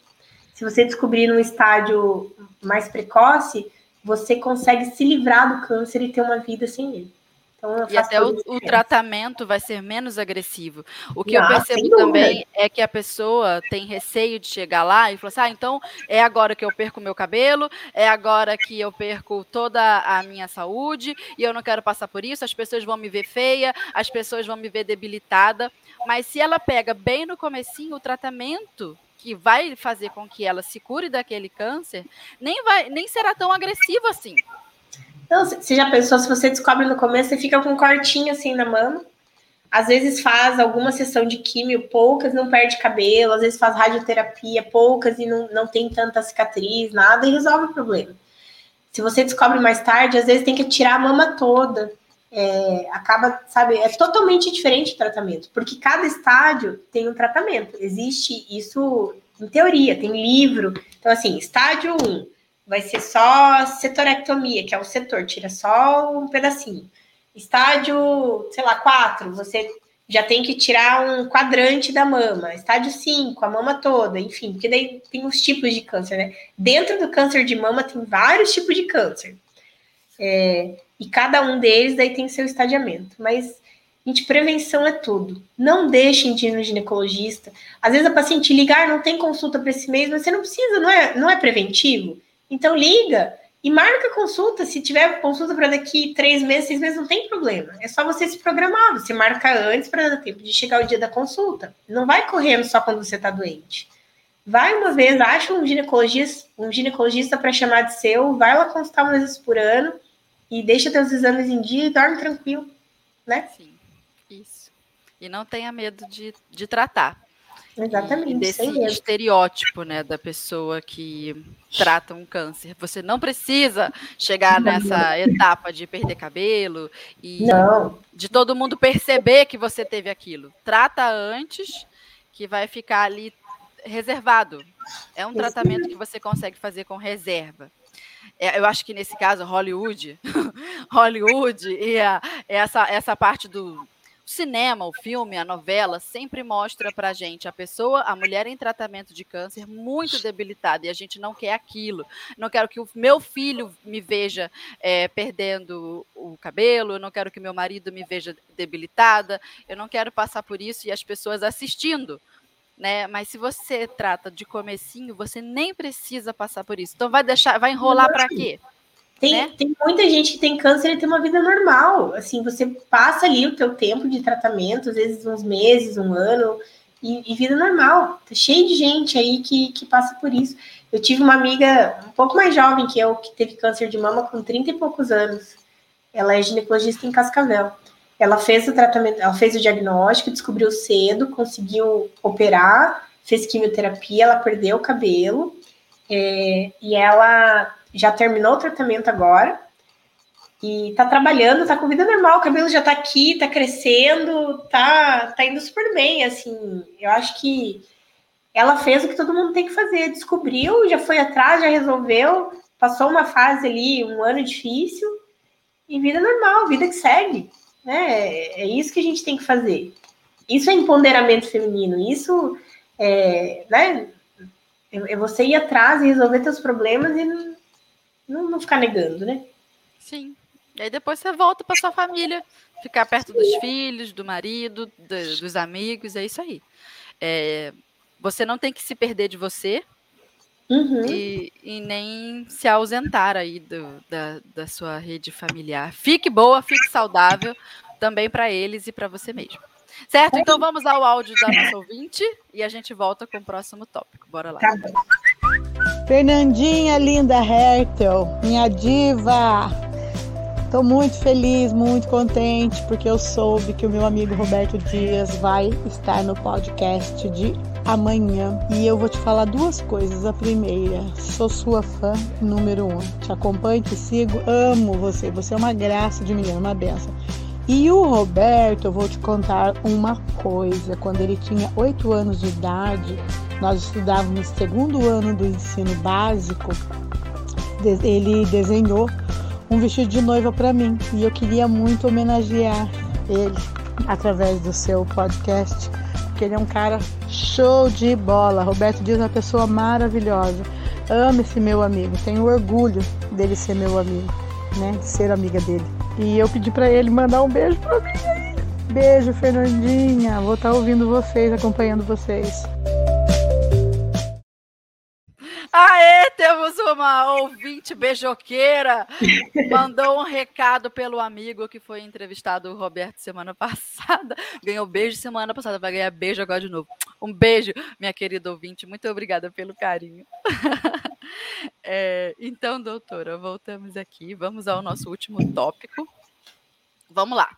Se você descobrir num estádio mais precoce, você consegue se livrar do câncer e ter uma vida sem ele. Então, e até o, o, tratamento vai ser menos agressivo. O que ah, eu percebo também é que a pessoa tem receio de chegar lá e falar assim: ah, então é agora que eu perco meu cabelo, é agora que eu perco toda a minha saúde e eu não quero passar por isso, as pessoas vão me ver feia, as pessoas vão me ver debilitada. Mas se ela pega bem no comecinho o tratamento que vai fazer com que ela se cure daquele câncer, nem vai, nem será tão agressivo assim. Então, você já pensou, se você descobre no começo, você fica com um cortinho assim na mão, às vezes faz alguma sessão de químio, poucas, não perde cabelo, às vezes faz radioterapia, poucas e não, não tem tanta cicatriz, nada, e resolve o problema. Se você descobre mais tarde, às vezes tem que tirar a mama toda. É, acaba, sabe, é totalmente diferente o tratamento, porque cada estádio tem um tratamento. Existe isso em teoria, tem livro. Então, assim, estádio 1 vai ser só setorectomia, que é o setor, tira só um pedacinho. Estádio, sei lá, 4, você já tem que tirar um quadrante da mama. Estádio 5, a mama toda, enfim, porque daí tem os tipos de câncer, né? Dentro do câncer de mama tem vários tipos de câncer. É, e cada um deles daí tem seu estadiamento. Mas, gente, prevenção é tudo. Não deixem de ir no ginecologista. Às vezes a paciente ligar, ah, não tem consulta para esse mês, mas você não precisa, não é, não é preventivo. Então liga e marca consulta. Se tiver consulta para daqui três meses, seis meses, não tem problema. É só você se programar. Você marca antes para dar tempo de chegar o dia da consulta. Não vai correndo só quando você está doente. Vai uma vez, acha um ginecologista, um ginecologista para chamar de seu, vai lá consultar uma vez por ano e deixa teus exames em dia e dorme tranquilo, né? Sim, isso. E não tenha medo de, de tratar. Exatamente. E desse estereótipo, né, da pessoa que trata um câncer. Você não precisa chegar nessa etapa de perder cabelo e não. de todo mundo perceber que você teve aquilo. Trata antes, que vai ficar ali reservado. É um tratamento que você consegue fazer com reserva. É, eu acho que nesse caso, Hollywood, Hollywood e a, essa, essa parte do cinema, o filme, a novela, sempre mostra pra gente a pessoa, a mulher em tratamento de câncer muito debilitada e a gente não quer aquilo. Não quero que o meu filho me veja é, perdendo o cabelo, eu não quero que meu marido me veja debilitada, eu não quero passar por isso e as pessoas assistindo né? Mas se você trata de comecinho, você nem precisa passar por isso. Então vai deixar, vai enrolar para quê? Tem, né? tem muita gente que tem câncer e tem uma vida normal. Assim, você passa ali o teu tempo de tratamento, às vezes uns meses, um ano, e, e vida normal. Tá cheio de gente aí que, que passa por isso. Eu tive uma amiga um pouco mais jovem que eu, que teve câncer de mama com 30 e poucos anos. Ela é ginecologista em Cascavel. Ela fez o tratamento, ela fez o diagnóstico, descobriu cedo, conseguiu operar, fez quimioterapia, ela perdeu o cabelo é, e ela já terminou o tratamento agora e tá trabalhando, tá com vida normal, o cabelo já tá aqui, tá crescendo, tá, tá indo super bem, assim, eu acho que ela fez o que todo mundo tem que fazer, descobriu, já foi atrás, já resolveu, passou uma fase ali, um ano difícil, e vida normal, vida que segue. Né? É isso que a gente tem que fazer. Isso é empoderamento feminino. Isso é, né? é você ir atrás e resolver seus problemas e não, não, ficar negando, né? Sim. E aí depois você volta para sua família, ficar perto dos filhos, do marido, do, dos amigos, é isso aí. É, você não tem que se perder de você uhum. e, e, nem se ausentar aí do, da, da sua rede familiar. Fique boa, fique saudável, também para eles e para você mesmo. Certo? Então vamos ao áudio da nossa ouvinte e a gente volta com o próximo tópico. Bora lá. Tá Fernandinha linda Hertel, minha diva. Estou muito feliz, muito contente, porque eu soube que o meu amigo Roberto Dias vai estar no podcast de amanhã. E eu vou te falar duas coisas. A primeira, sou sua fã número um. Te acompanho, te sigo, amo você. Você é uma graça de menina, uma benção. E o Roberto, eu vou te contar uma coisa. Quando ele tinha oito anos de idade, nós estudávamos segundo ano do ensino básico. Ele desenhou um vestido de noiva para mim e eu queria muito homenagear ele através do seu podcast, porque ele é um cara show de bola. Roberto Dias é uma pessoa maravilhosa. Amo esse meu amigo, tenho orgulho dele ser meu amigo, né? De ser amiga dele. E eu pedi para ele mandar um beijo para mim. Beijo, Fernandinha. Vou estar tá ouvindo vocês, acompanhando vocês. Temos uma ouvinte beijoqueira. Mandou um recado pelo amigo que foi entrevistado, o Roberto, semana passada. Ganhou beijo semana passada, vai ganhar beijo agora de novo. Um beijo, minha querida ouvinte. Muito obrigada pelo carinho. É, então, doutora, voltamos aqui. Vamos ao nosso último tópico. Vamos lá.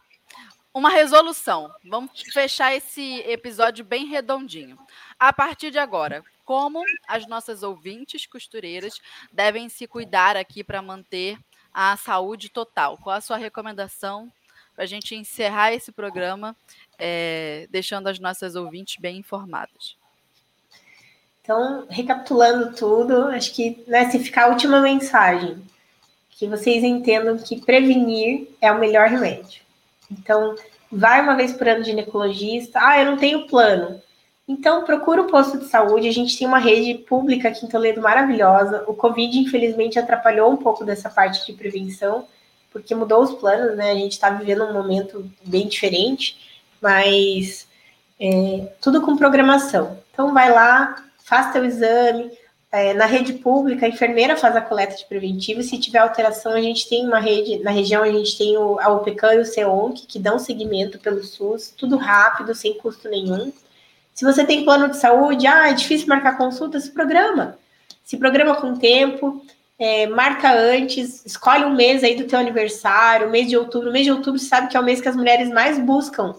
Uma resolução. Vamos fechar esse episódio bem redondinho. A partir de agora, como as nossas ouvintes costureiras devem se cuidar aqui para manter a saúde total? Qual a sua recomendação para a gente encerrar esse programa, é, deixando as nossas ouvintes bem informadas. Então, recapitulando tudo, acho que né, se ficar a última mensagem, que vocês entendam que prevenir é o melhor remédio. Então, vai uma vez por ano ginecologista. Ah, eu não tenho plano. Então, procura o posto de saúde. A gente tem uma rede pública aqui em Toledo maravilhosa. O Covid, infelizmente, atrapalhou um pouco dessa parte de prevenção, porque mudou os planos, né? A gente está vivendo um momento bem diferente, mas é, tudo com programação. Então, vai lá, faz teu exame. É, na rede pública, a enfermeira faz a coleta de preventivo. Se tiver alteração, a gente tem uma rede, na região a gente tem o, a OPECAM e o CEONC, que dão seguimento pelo SUS, tudo rápido, sem custo nenhum. Se você tem plano de saúde, ah, é difícil marcar consulta, se programa. Se programa com tempo, é, marca antes, escolhe um mês aí do teu aniversário, mês de outubro. O mês de outubro, você sabe que é o mês que as mulheres mais buscam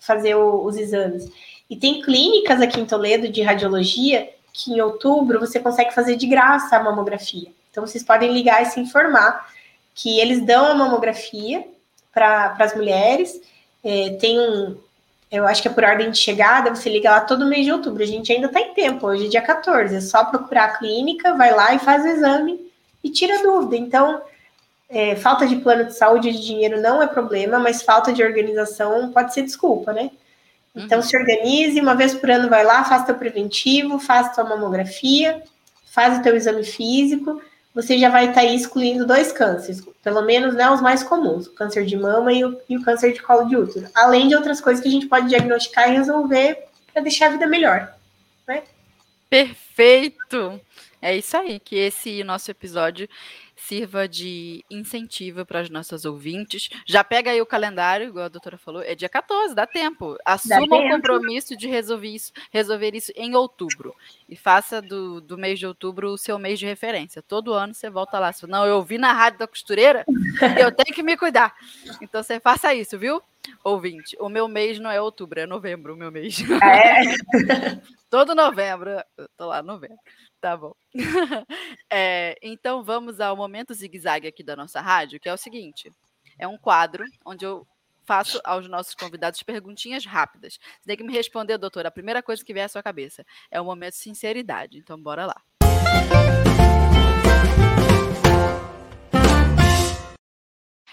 fazer o, os exames. E tem clínicas aqui em Toledo de radiologia que em outubro você consegue fazer de graça a mamografia. Então vocês podem ligar e se informar que eles dão a mamografia para as mulheres. É, tem um, eu acho que é por ordem de chegada, você liga lá todo mês de outubro. A gente ainda está em tempo, hoje é dia 14. É só procurar a clínica, vai lá e faz o exame e tira dúvida. Então, é, falta de plano de saúde e de dinheiro não é problema, mas falta de organização pode ser desculpa, né? Então, uhum. se organize, uma vez por ano vai lá, faz teu preventivo, faz tua mamografia, faz o teu exame físico, você já vai estar tá excluindo dois cânceres, pelo menos né, os mais comuns, o câncer de mama e o, e o câncer de colo de útero, além de outras coisas que a gente pode diagnosticar e resolver para deixar a vida melhor. Né? Perfeito! É isso aí, que esse nosso episódio sirva de incentivo para as nossas ouvintes. Já pega aí o calendário, igual a doutora falou, é dia 14, dá tempo. Assuma o compromisso de resolver isso, resolver isso em outubro. E faça do, do mês de outubro o seu mês de referência. Todo ano você volta lá. Não, eu ouvi na rádio da costureira, eu tenho que me cuidar. Então você faça isso, viu? Ouvinte, o meu mês não é outubro, é novembro o meu mês. É. Todo novembro, eu tô lá, novembro. Tá bom. é, então vamos ao momento zigue-zague aqui da nossa rádio, que é o seguinte: é um quadro onde eu faço aos nossos convidados perguntinhas rápidas. Você tem que me responder, doutor, a primeira coisa que vier à sua cabeça. É o momento de sinceridade. Então bora lá.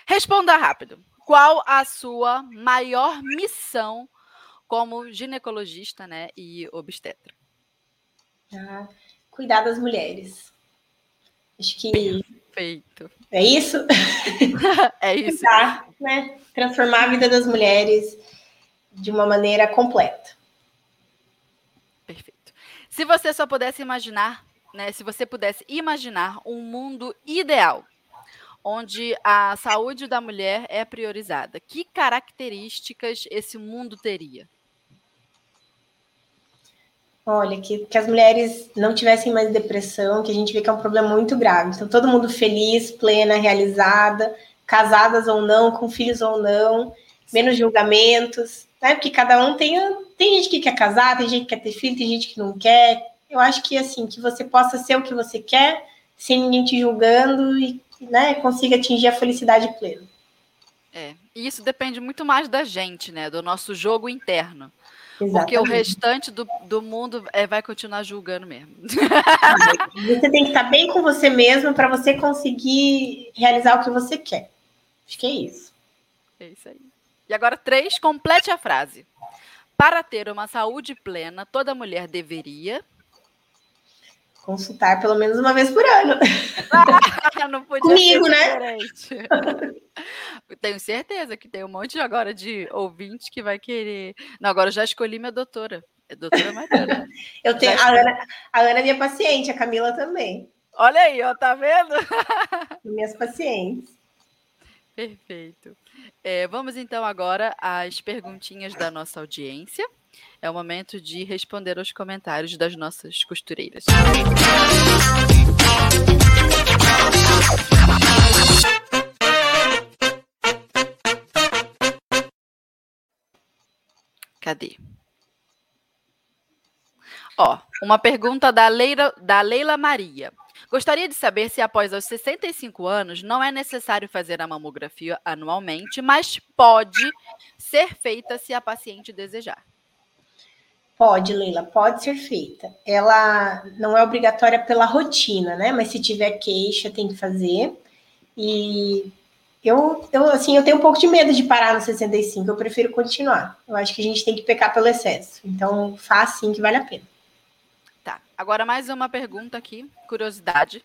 Responda rápido. Qual a sua maior missão como ginecologista né, e obstetra? Ah, cuidar das mulheres. Acho que. Perfeito. É isso? é isso. Cuidar, né? Transformar a vida das mulheres de uma maneira completa. Perfeito. Se você só pudesse imaginar, né? Se você pudesse imaginar um mundo ideal, onde a saúde da mulher é priorizada, que características esse mundo teria? Olha, que, que as mulheres não tivessem mais depressão, que a gente vê que é um problema muito grave. Então, todo mundo feliz, plena, realizada, casadas ou não, com filhos ou não, menos julgamentos, né? Porque cada um tem. Tem gente que quer casar, tem gente que quer ter filho, tem gente que não quer. Eu acho que assim, que você possa ser o que você quer, sem ninguém te julgando e né, consiga atingir a felicidade plena. É, e isso depende muito mais da gente, né? Do nosso jogo interno. Exatamente. Porque o restante do, do mundo é, vai continuar julgando mesmo. Você tem que estar bem com você mesmo para você conseguir realizar o que você quer. Acho que é isso. É isso aí. E agora, três, complete a frase. Para ter uma saúde plena, toda mulher deveria. Consultar pelo menos uma vez por ano. Ah, não podia Comigo, né? Tenho certeza que tem um monte agora de ouvinte que vai querer. Não, agora eu já escolhi minha doutora. É doutora Mariana. eu tenho. A Ana, a Ana é minha paciente, a Camila também. Olha aí, ó, tá vendo? Minhas pacientes. Perfeito. É, vamos então agora às perguntinhas da nossa audiência. É o momento de responder aos comentários das nossas costureiras. Cadê? Ó, uma pergunta da Leila, da Leila Maria. Gostaria de saber se após os 65 anos não é necessário fazer a mamografia anualmente, mas pode ser feita se a paciente desejar. Pode, Leila, pode ser feita. Ela não é obrigatória pela rotina, né? Mas se tiver queixa, tem que fazer. E eu, eu, assim, eu tenho um pouco de medo de parar no 65, eu prefiro continuar. Eu acho que a gente tem que pecar pelo excesso. Então, faz sim que vale a pena. Tá. Agora mais uma pergunta aqui, curiosidade.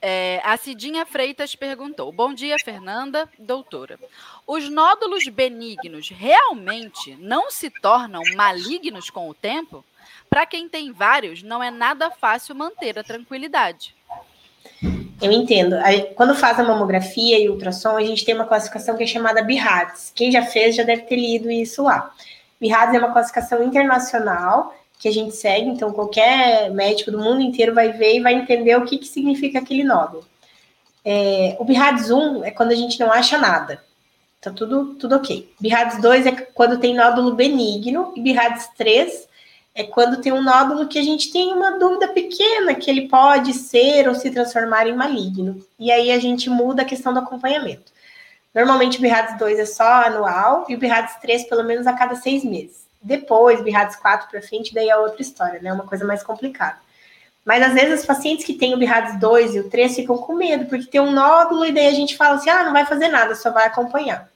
É, a Cidinha Freitas perguntou: Bom dia, Fernanda, doutora. Os nódulos benignos realmente não se tornam malignos com o tempo? Para quem tem vários, não é nada fácil manter a tranquilidade. Eu entendo. Quando faz a mamografia e ultrassom, a gente tem uma classificação que é chamada BIRADS. Quem já fez já deve ter lido isso lá. BIRADS é uma classificação internacional que a gente segue, então qualquer médico do mundo inteiro vai ver e vai entender o que, que significa aquele nódulo. É, o BIRADS 1 é quando a gente não acha nada. Tá tudo, tudo ok. BIRADS 2 é quando tem nódulo benigno, e BIRADS 3 é quando tem um nódulo que a gente tem uma dúvida pequena que ele pode ser ou se transformar em maligno. E aí a gente muda a questão do acompanhamento. Normalmente o BIRADS 2 é só anual e o BIRADS 3 pelo menos a cada seis meses. Depois, BIRADS 4 para frente, daí é outra história, né? Uma coisa mais complicada. Mas às vezes os pacientes que têm o BIRADS 2 e o 3 ficam com medo, porque tem um nódulo e daí a gente fala assim: ah, não vai fazer nada, só vai acompanhar.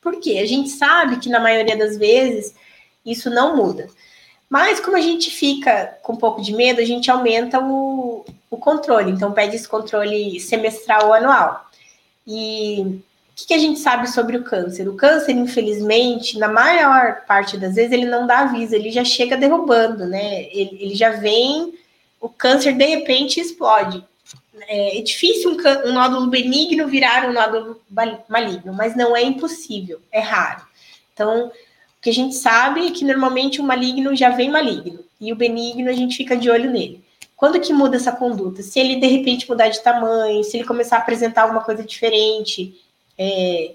Por quê? A gente sabe que na maioria das vezes isso não muda. Mas como a gente fica com um pouco de medo, a gente aumenta o, o controle. Então, pede esse controle semestral ou anual. E o que, a gente sabe sobre o câncer? O câncer, infelizmente, na maior parte das vezes, ele não dá aviso, ele já chega derrubando, né? Ele, ele já vem, o câncer de repente explode. É, é difícil um, um nódulo benigno virar um nódulo maligno, mas não é impossível, é raro. Então, o que a gente sabe é que normalmente o maligno já vem maligno e o benigno a gente fica de olho nele. Quando que muda essa conduta? Se ele de repente mudar de tamanho, se ele começar a apresentar alguma coisa diferente, é,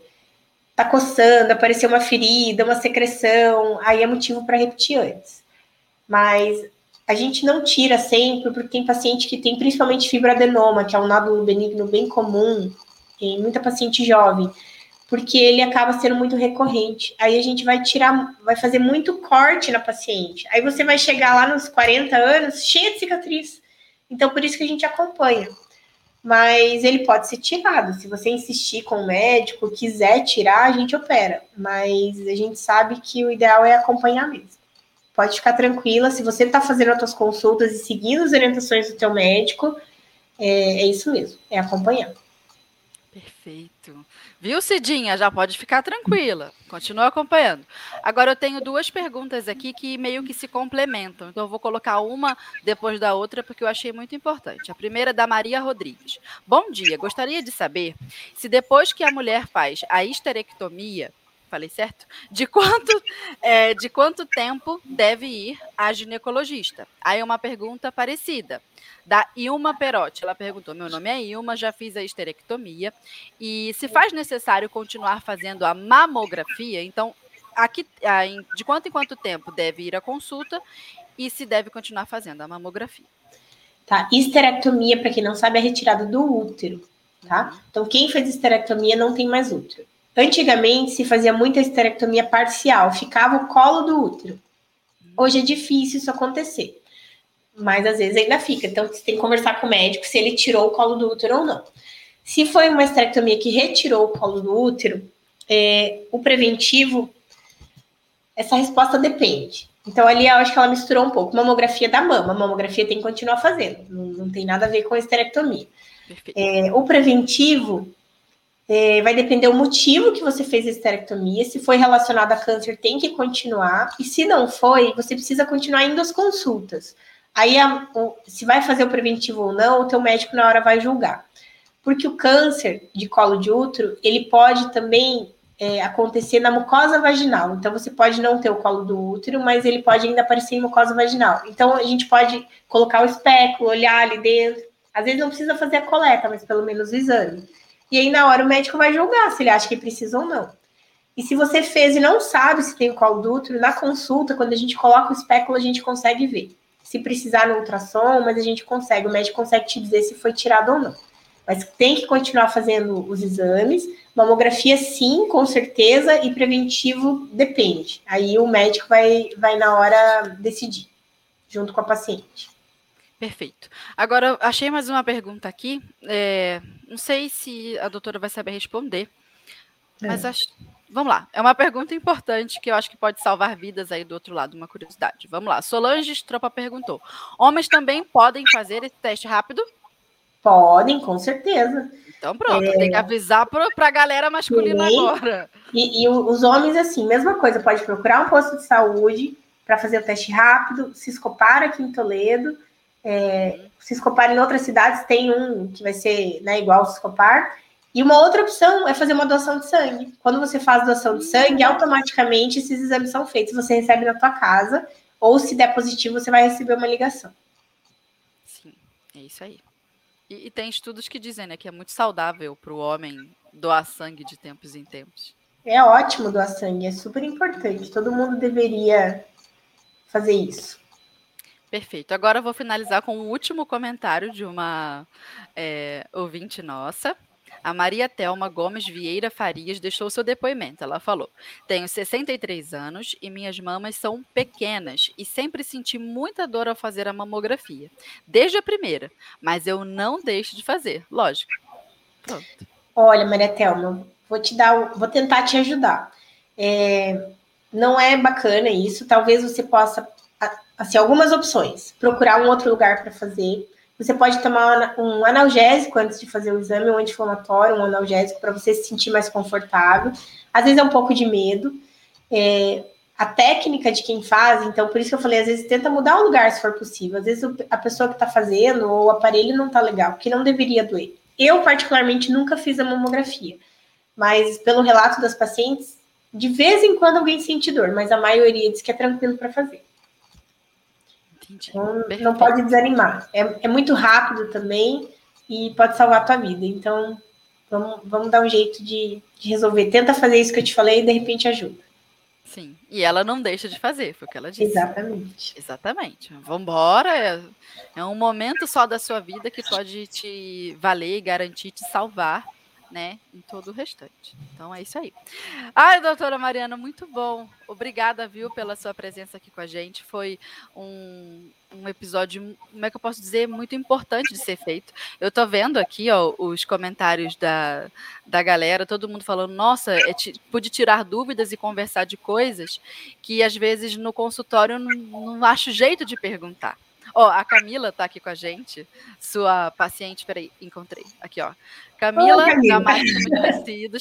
tá coçando, aparecer uma ferida, uma secreção, aí é motivo para repetir antes. Mas a gente não tira sempre, porque tem paciente que tem principalmente fibroadenoma, que é um nódulo benigno bem comum, em muita paciente jovem porque ele acaba sendo muito recorrente. Aí a gente vai tirar, vai fazer muito corte na paciente. Aí você vai chegar lá nos 40 anos cheia de cicatriz. Então, por isso que a gente acompanha. Mas ele pode ser tirado. Se você insistir com o médico, quiser tirar, a gente opera. Mas a gente sabe que o ideal é acompanhar mesmo. Pode ficar tranquila. Se você está fazendo as suas consultas e seguindo as orientações do teu médico, é, é isso mesmo, é acompanhar. Perfeito. Viu, Cidinha? Já pode ficar tranquila. Continua acompanhando. Agora eu tenho duas perguntas aqui que meio que se complementam. Então eu vou colocar uma depois da outra porque eu achei muito importante. A primeira é da Maria Rodrigues. Bom dia. Gostaria de saber se depois que a mulher faz a histerectomia, falei certo? De quanto, é, de quanto tempo deve ir a ginecologista? Aí uma pergunta parecida da Ilma Perotti. Ela perguntou: Meu nome é Ilma, já fiz a histerectomia e se faz necessário continuar fazendo a mamografia, então aqui, de quanto em quanto tempo deve ir à consulta e se deve continuar fazendo a mamografia? Tá, histerectomia, para quem não sabe, é retirada do útero, tá? Então, quem fez histerectomia não tem mais útero. Antigamente se fazia muita histerectomia parcial, ficava o colo do útero. Hoje é difícil isso acontecer mas às vezes ainda fica. Então, você tem que conversar com o médico se ele tirou o colo do útero ou não. Se foi uma esterectomia que retirou o colo do útero, é, o preventivo, essa resposta depende. Então, ali eu acho que ela misturou um pouco. Mamografia da mama, a mamografia tem que continuar fazendo, não, não tem nada a ver com a esterectomia. É, o preventivo é, vai depender do motivo que você fez a esterectomia. Se foi relacionado a câncer, tem que continuar. E se não foi, você precisa continuar indo às consultas. Aí, a, o, se vai fazer o preventivo ou não, o teu médico na hora vai julgar. Porque o câncer de colo de útero, ele pode também é, acontecer na mucosa vaginal. Então, você pode não ter o colo do útero, mas ele pode ainda aparecer em mucosa vaginal. Então, a gente pode colocar o espéculo, olhar ali dentro. Às vezes não precisa fazer a coleta, mas pelo menos o exame. E aí, na hora, o médico vai julgar se ele acha que precisa ou não. E se você fez e não sabe se tem o colo na consulta, quando a gente coloca o espéculo, a gente consegue ver. se precisar no ultrassom, mas a gente consegue, o médico consegue te dizer se foi tirado ou não. Mas tem que continuar fazendo os exames. Mamografia, sim, com certeza, e preventivo depende. Aí o médico vai, vai na hora decidir, junto com a paciente. Perfeito. Agora, achei mais uma pergunta aqui. É, não sei se a doutora vai saber responder, é. mas acho, vamos lá. É uma pergunta importante que eu acho que pode salvar vidas aí do outro lado, uma curiosidade. Vamos lá. Solange Estropa perguntou: homens também podem fazer esse teste rápido? Podem, com certeza. Então pronto, é... tem que avisar para a galera masculina agora. E, e, os homens, assim, mesma coisa, pode procurar um posto de saúde para fazer o teste rápido, se escopar aqui em Toledo, é, uhum. se escopar em outras cidades, tem um que vai ser né, igual ao se escopar. E uma outra opção é fazer uma doação de sangue. Quando você faz doação de sangue, automaticamente esses exames são feitos, você recebe na tua casa, ou se der positivo, você vai receber uma ligação. Sim, é isso aí. E, e, tem estudos que dizem né, que é muito saudável para o homem doar sangue de tempos em tempos. É ótimo doar sangue, é super importante. Todo mundo deveria fazer isso. Perfeito. Agora eu vou finalizar com o último comentário de uma é, ouvinte nossa. A Maria Telma Gomes Vieira Farias deixou seu depoimento. Ela falou: Tenho 63 anos e minhas mamas são pequenas e sempre senti muita dor ao fazer a mamografia, desde a primeira, mas eu não deixo de fazer, lógico. Pronto. Olha, Maria Telma, vou te dar, vou tentar te ajudar. É, não é bacana isso. Talvez você possa, assim, algumas opções. Procurar um outro lugar para fazer você pode tomar um analgésico antes de fazer o exame, um anti-inflamatório, um analgésico para você se sentir mais confortável. Às vezes é um pouco de medo. É, a técnica de quem faz, então por isso que eu falei, às vezes tenta mudar o lugar se for possível. Às vezes a pessoa que está fazendo ou o aparelho não está legal, porque não deveria doer. Eu, particularmente, nunca fiz a mamografia, mas pelo relato das pacientes, de vez em quando alguém sente dor, mas a maioria diz que é tranquilo para fazer. Então, não pode desanimar. É, é muito rápido também e pode salvar a tua vida. Então, vamos, vamos dar um jeito de, de resolver. Tenta fazer isso que eu te falei e de repente ajuda. Sim, e ela não deixa de fazer, foi o que ela disse. Exatamente. Exatamente. Vambora, é, é um momento só da sua vida que pode te valer e garantir te salvar né, em todo o restante. Então é isso aí. Ai, doutora Mariana, muito bom. Obrigada, viu, pela sua presença aqui com a gente. Foi um, um episódio, como é que eu posso dizer, muito importante de ser feito. Eu tô vendo aqui, ó, os comentários da, da galera, todo mundo falando, nossa, é, pude tirar dúvidas e conversar de coisas que às vezes no consultório não, não acho jeito de perguntar. Ó, a Camila tá aqui com a gente, sua paciente, peraí, encontrei, aqui, ó. Camila, Oi, Camila. da Marca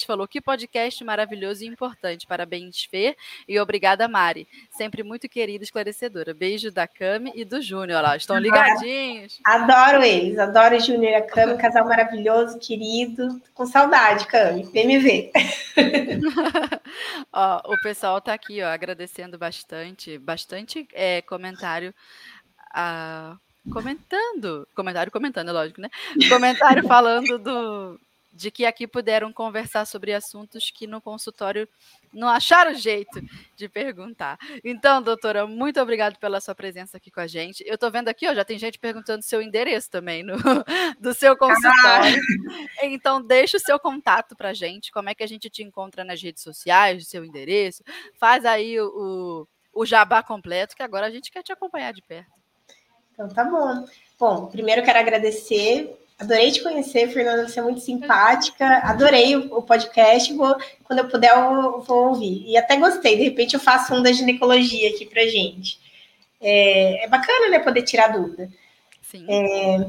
falou que podcast maravilhoso e importante. Parabéns, Fê, e obrigada, Mari. Sempre muito querida e esclarecedora. Beijo da Cami e do Júnior, lá, estão ligadinhos. Adoro eles, adoro o Júnior e a Cami, casal maravilhoso, querido. Com saudade, Cami, vem me ver. ó, o pessoal tá aqui, ó, agradecendo bastante, bastante é, comentário comentando, comentário comentando, é lógico, né? Comentário falando do, de que aqui puderam conversar sobre assuntos que no consultório não acharam jeito de perguntar. Então, doutora, muito obrigado pela sua presença aqui com a gente. Eu estou vendo aqui, ó, já tem gente perguntando seu endereço também no, do seu consultório. Ah. Então, deixa o seu contato para a gente, como é que a gente te encontra nas redes sociais, o seu endereço. Faz aí o, o jabá completo, que agora a gente quer te acompanhar de perto. Então tá bom. Bom, primeiro quero agradecer. Adorei te conhecer, Fernanda. Você é muito simpática. Adorei o, podcast. Vou, quando eu puder, eu vou ouvir. E até gostei. De repente, eu faço um da ginecologia aqui pra gente. É, é bacana, né? Poder tirar dúvida. Sim. É,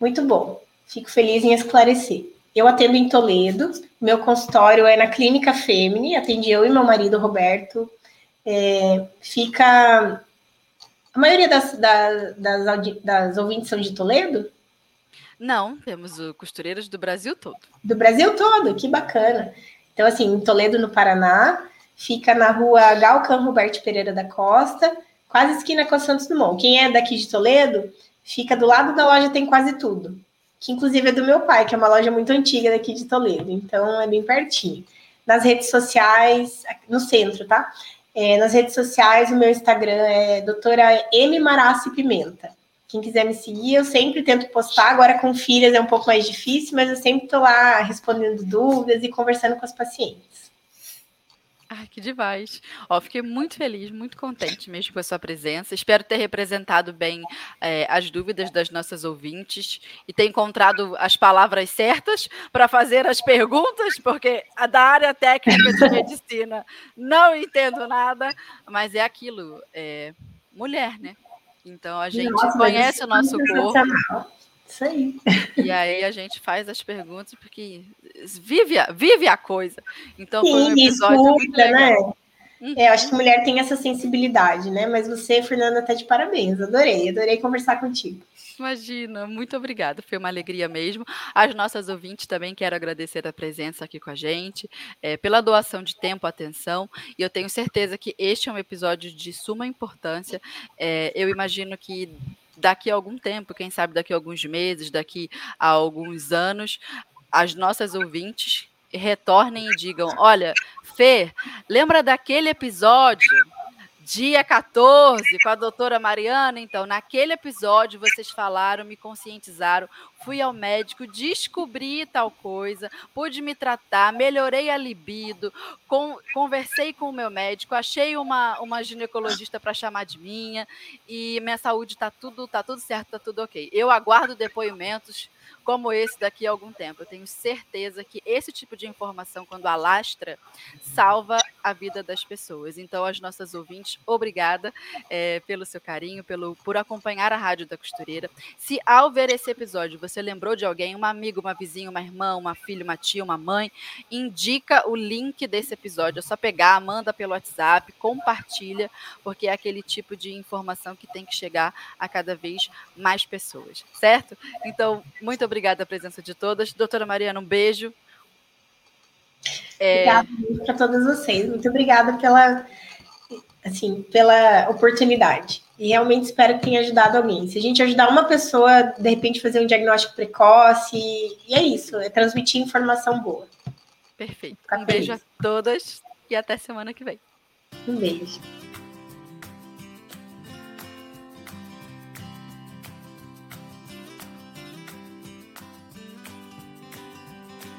muito bom. Fico feliz em esclarecer. Eu atendo em Toledo. Meu consultório é na Clínica Femini. Atendi eu e meu marido, Roberto. É, fica a maioria das, das, das, das ouvintes são de Toledo? Não, temos o costureiras do Brasil todo. Do Brasil todo, que bacana. Então, assim, em Toledo, no Paraná, fica na rua Galcan Roberto Pereira da Costa, quase esquina com a Santos Dumont. Quem é daqui de Toledo, fica do lado da loja Tem Quase Tudo, que inclusive é do meu pai, que é uma loja muito antiga daqui de Toledo, então é bem pertinho. Nas redes sociais, no centro, tá? É, nas redes sociais, o meu Instagram é doutora M. Marassi Pimenta. Quem quiser me seguir, eu sempre tento postar. Agora com filhas é um pouco mais difícil, mas eu sempre estou lá respondendo dúvidas e conversando com as pacientes. Ai, que demais. Ó, fiquei muito feliz, muito contente mesmo com a sua presença. Espero ter representado bem é, as dúvidas das nossas ouvintes e ter encontrado as palavras certas para fazer as perguntas, porque a da área técnica de medicina não entendo nada, mas é aquilo, é, mulher, né? Então a gente Nossa, conhece o nosso corpo. Isso aí. E aí a gente faz as perguntas porque vive a, vive a coisa. Então Sim, foi um episódio escuta, muito legal. Né? Uhum. É, eu acho que mulher tem essa sensibilidade, né? Mas você, Fernanda, tá de parabéns. Adorei, adorei conversar contigo. Imagina, muito obrigada. Foi uma alegria mesmo. As nossas ouvintes também quero agradecer a presença aqui com a gente, é, pela doação de tempo, atenção. E eu tenho certeza que este é um episódio de suma importância. É, eu imagino que daqui a algum tempo, quem sabe daqui a alguns meses, daqui a alguns anos, as nossas ouvintes retornem e digam: Olha, Fê, lembra daquele episódio? Dia 14, com a doutora Mariana. Então, naquele episódio, vocês falaram, me conscientizaram. Fui ao médico, descobri tal coisa, pude me tratar, melhorei a libido, com, conversei com o meu médico, achei uma, uma ginecologista para chamar de minha, e minha saúde está tudo, tá tudo certo, está tudo ok. Eu aguardo depoimentos como esse daqui a algum tempo. Eu tenho certeza que esse tipo de informação, quando alastra, salva a vida das pessoas. Então, as nossas ouvintes, obrigada é, pelo seu carinho, pelo por acompanhar a Rádio da Costureira. Se ao ver esse episódio você lembrou de alguém, um amigo, uma vizinha, uma irmã, uma filha, uma tia, uma mãe, indica o link desse episódio. É só pegar, manda pelo WhatsApp, compartilha, porque é aquele tipo de informação que tem que chegar a cada vez mais pessoas, certo? Então, muito obrigada obrigada a presença de todas. Doutora Mariana, um beijo. É... Obrigada para todas vocês. Muito obrigada pela, assim, pela oportunidade. E realmente espero que tenha ajudado alguém. Se a gente ajudar uma pessoa, de repente, fazer um diagnóstico precoce, e é isso, é transmitir informação boa. Perfeito. um beijo a todas e até semana que vem. Um beijo.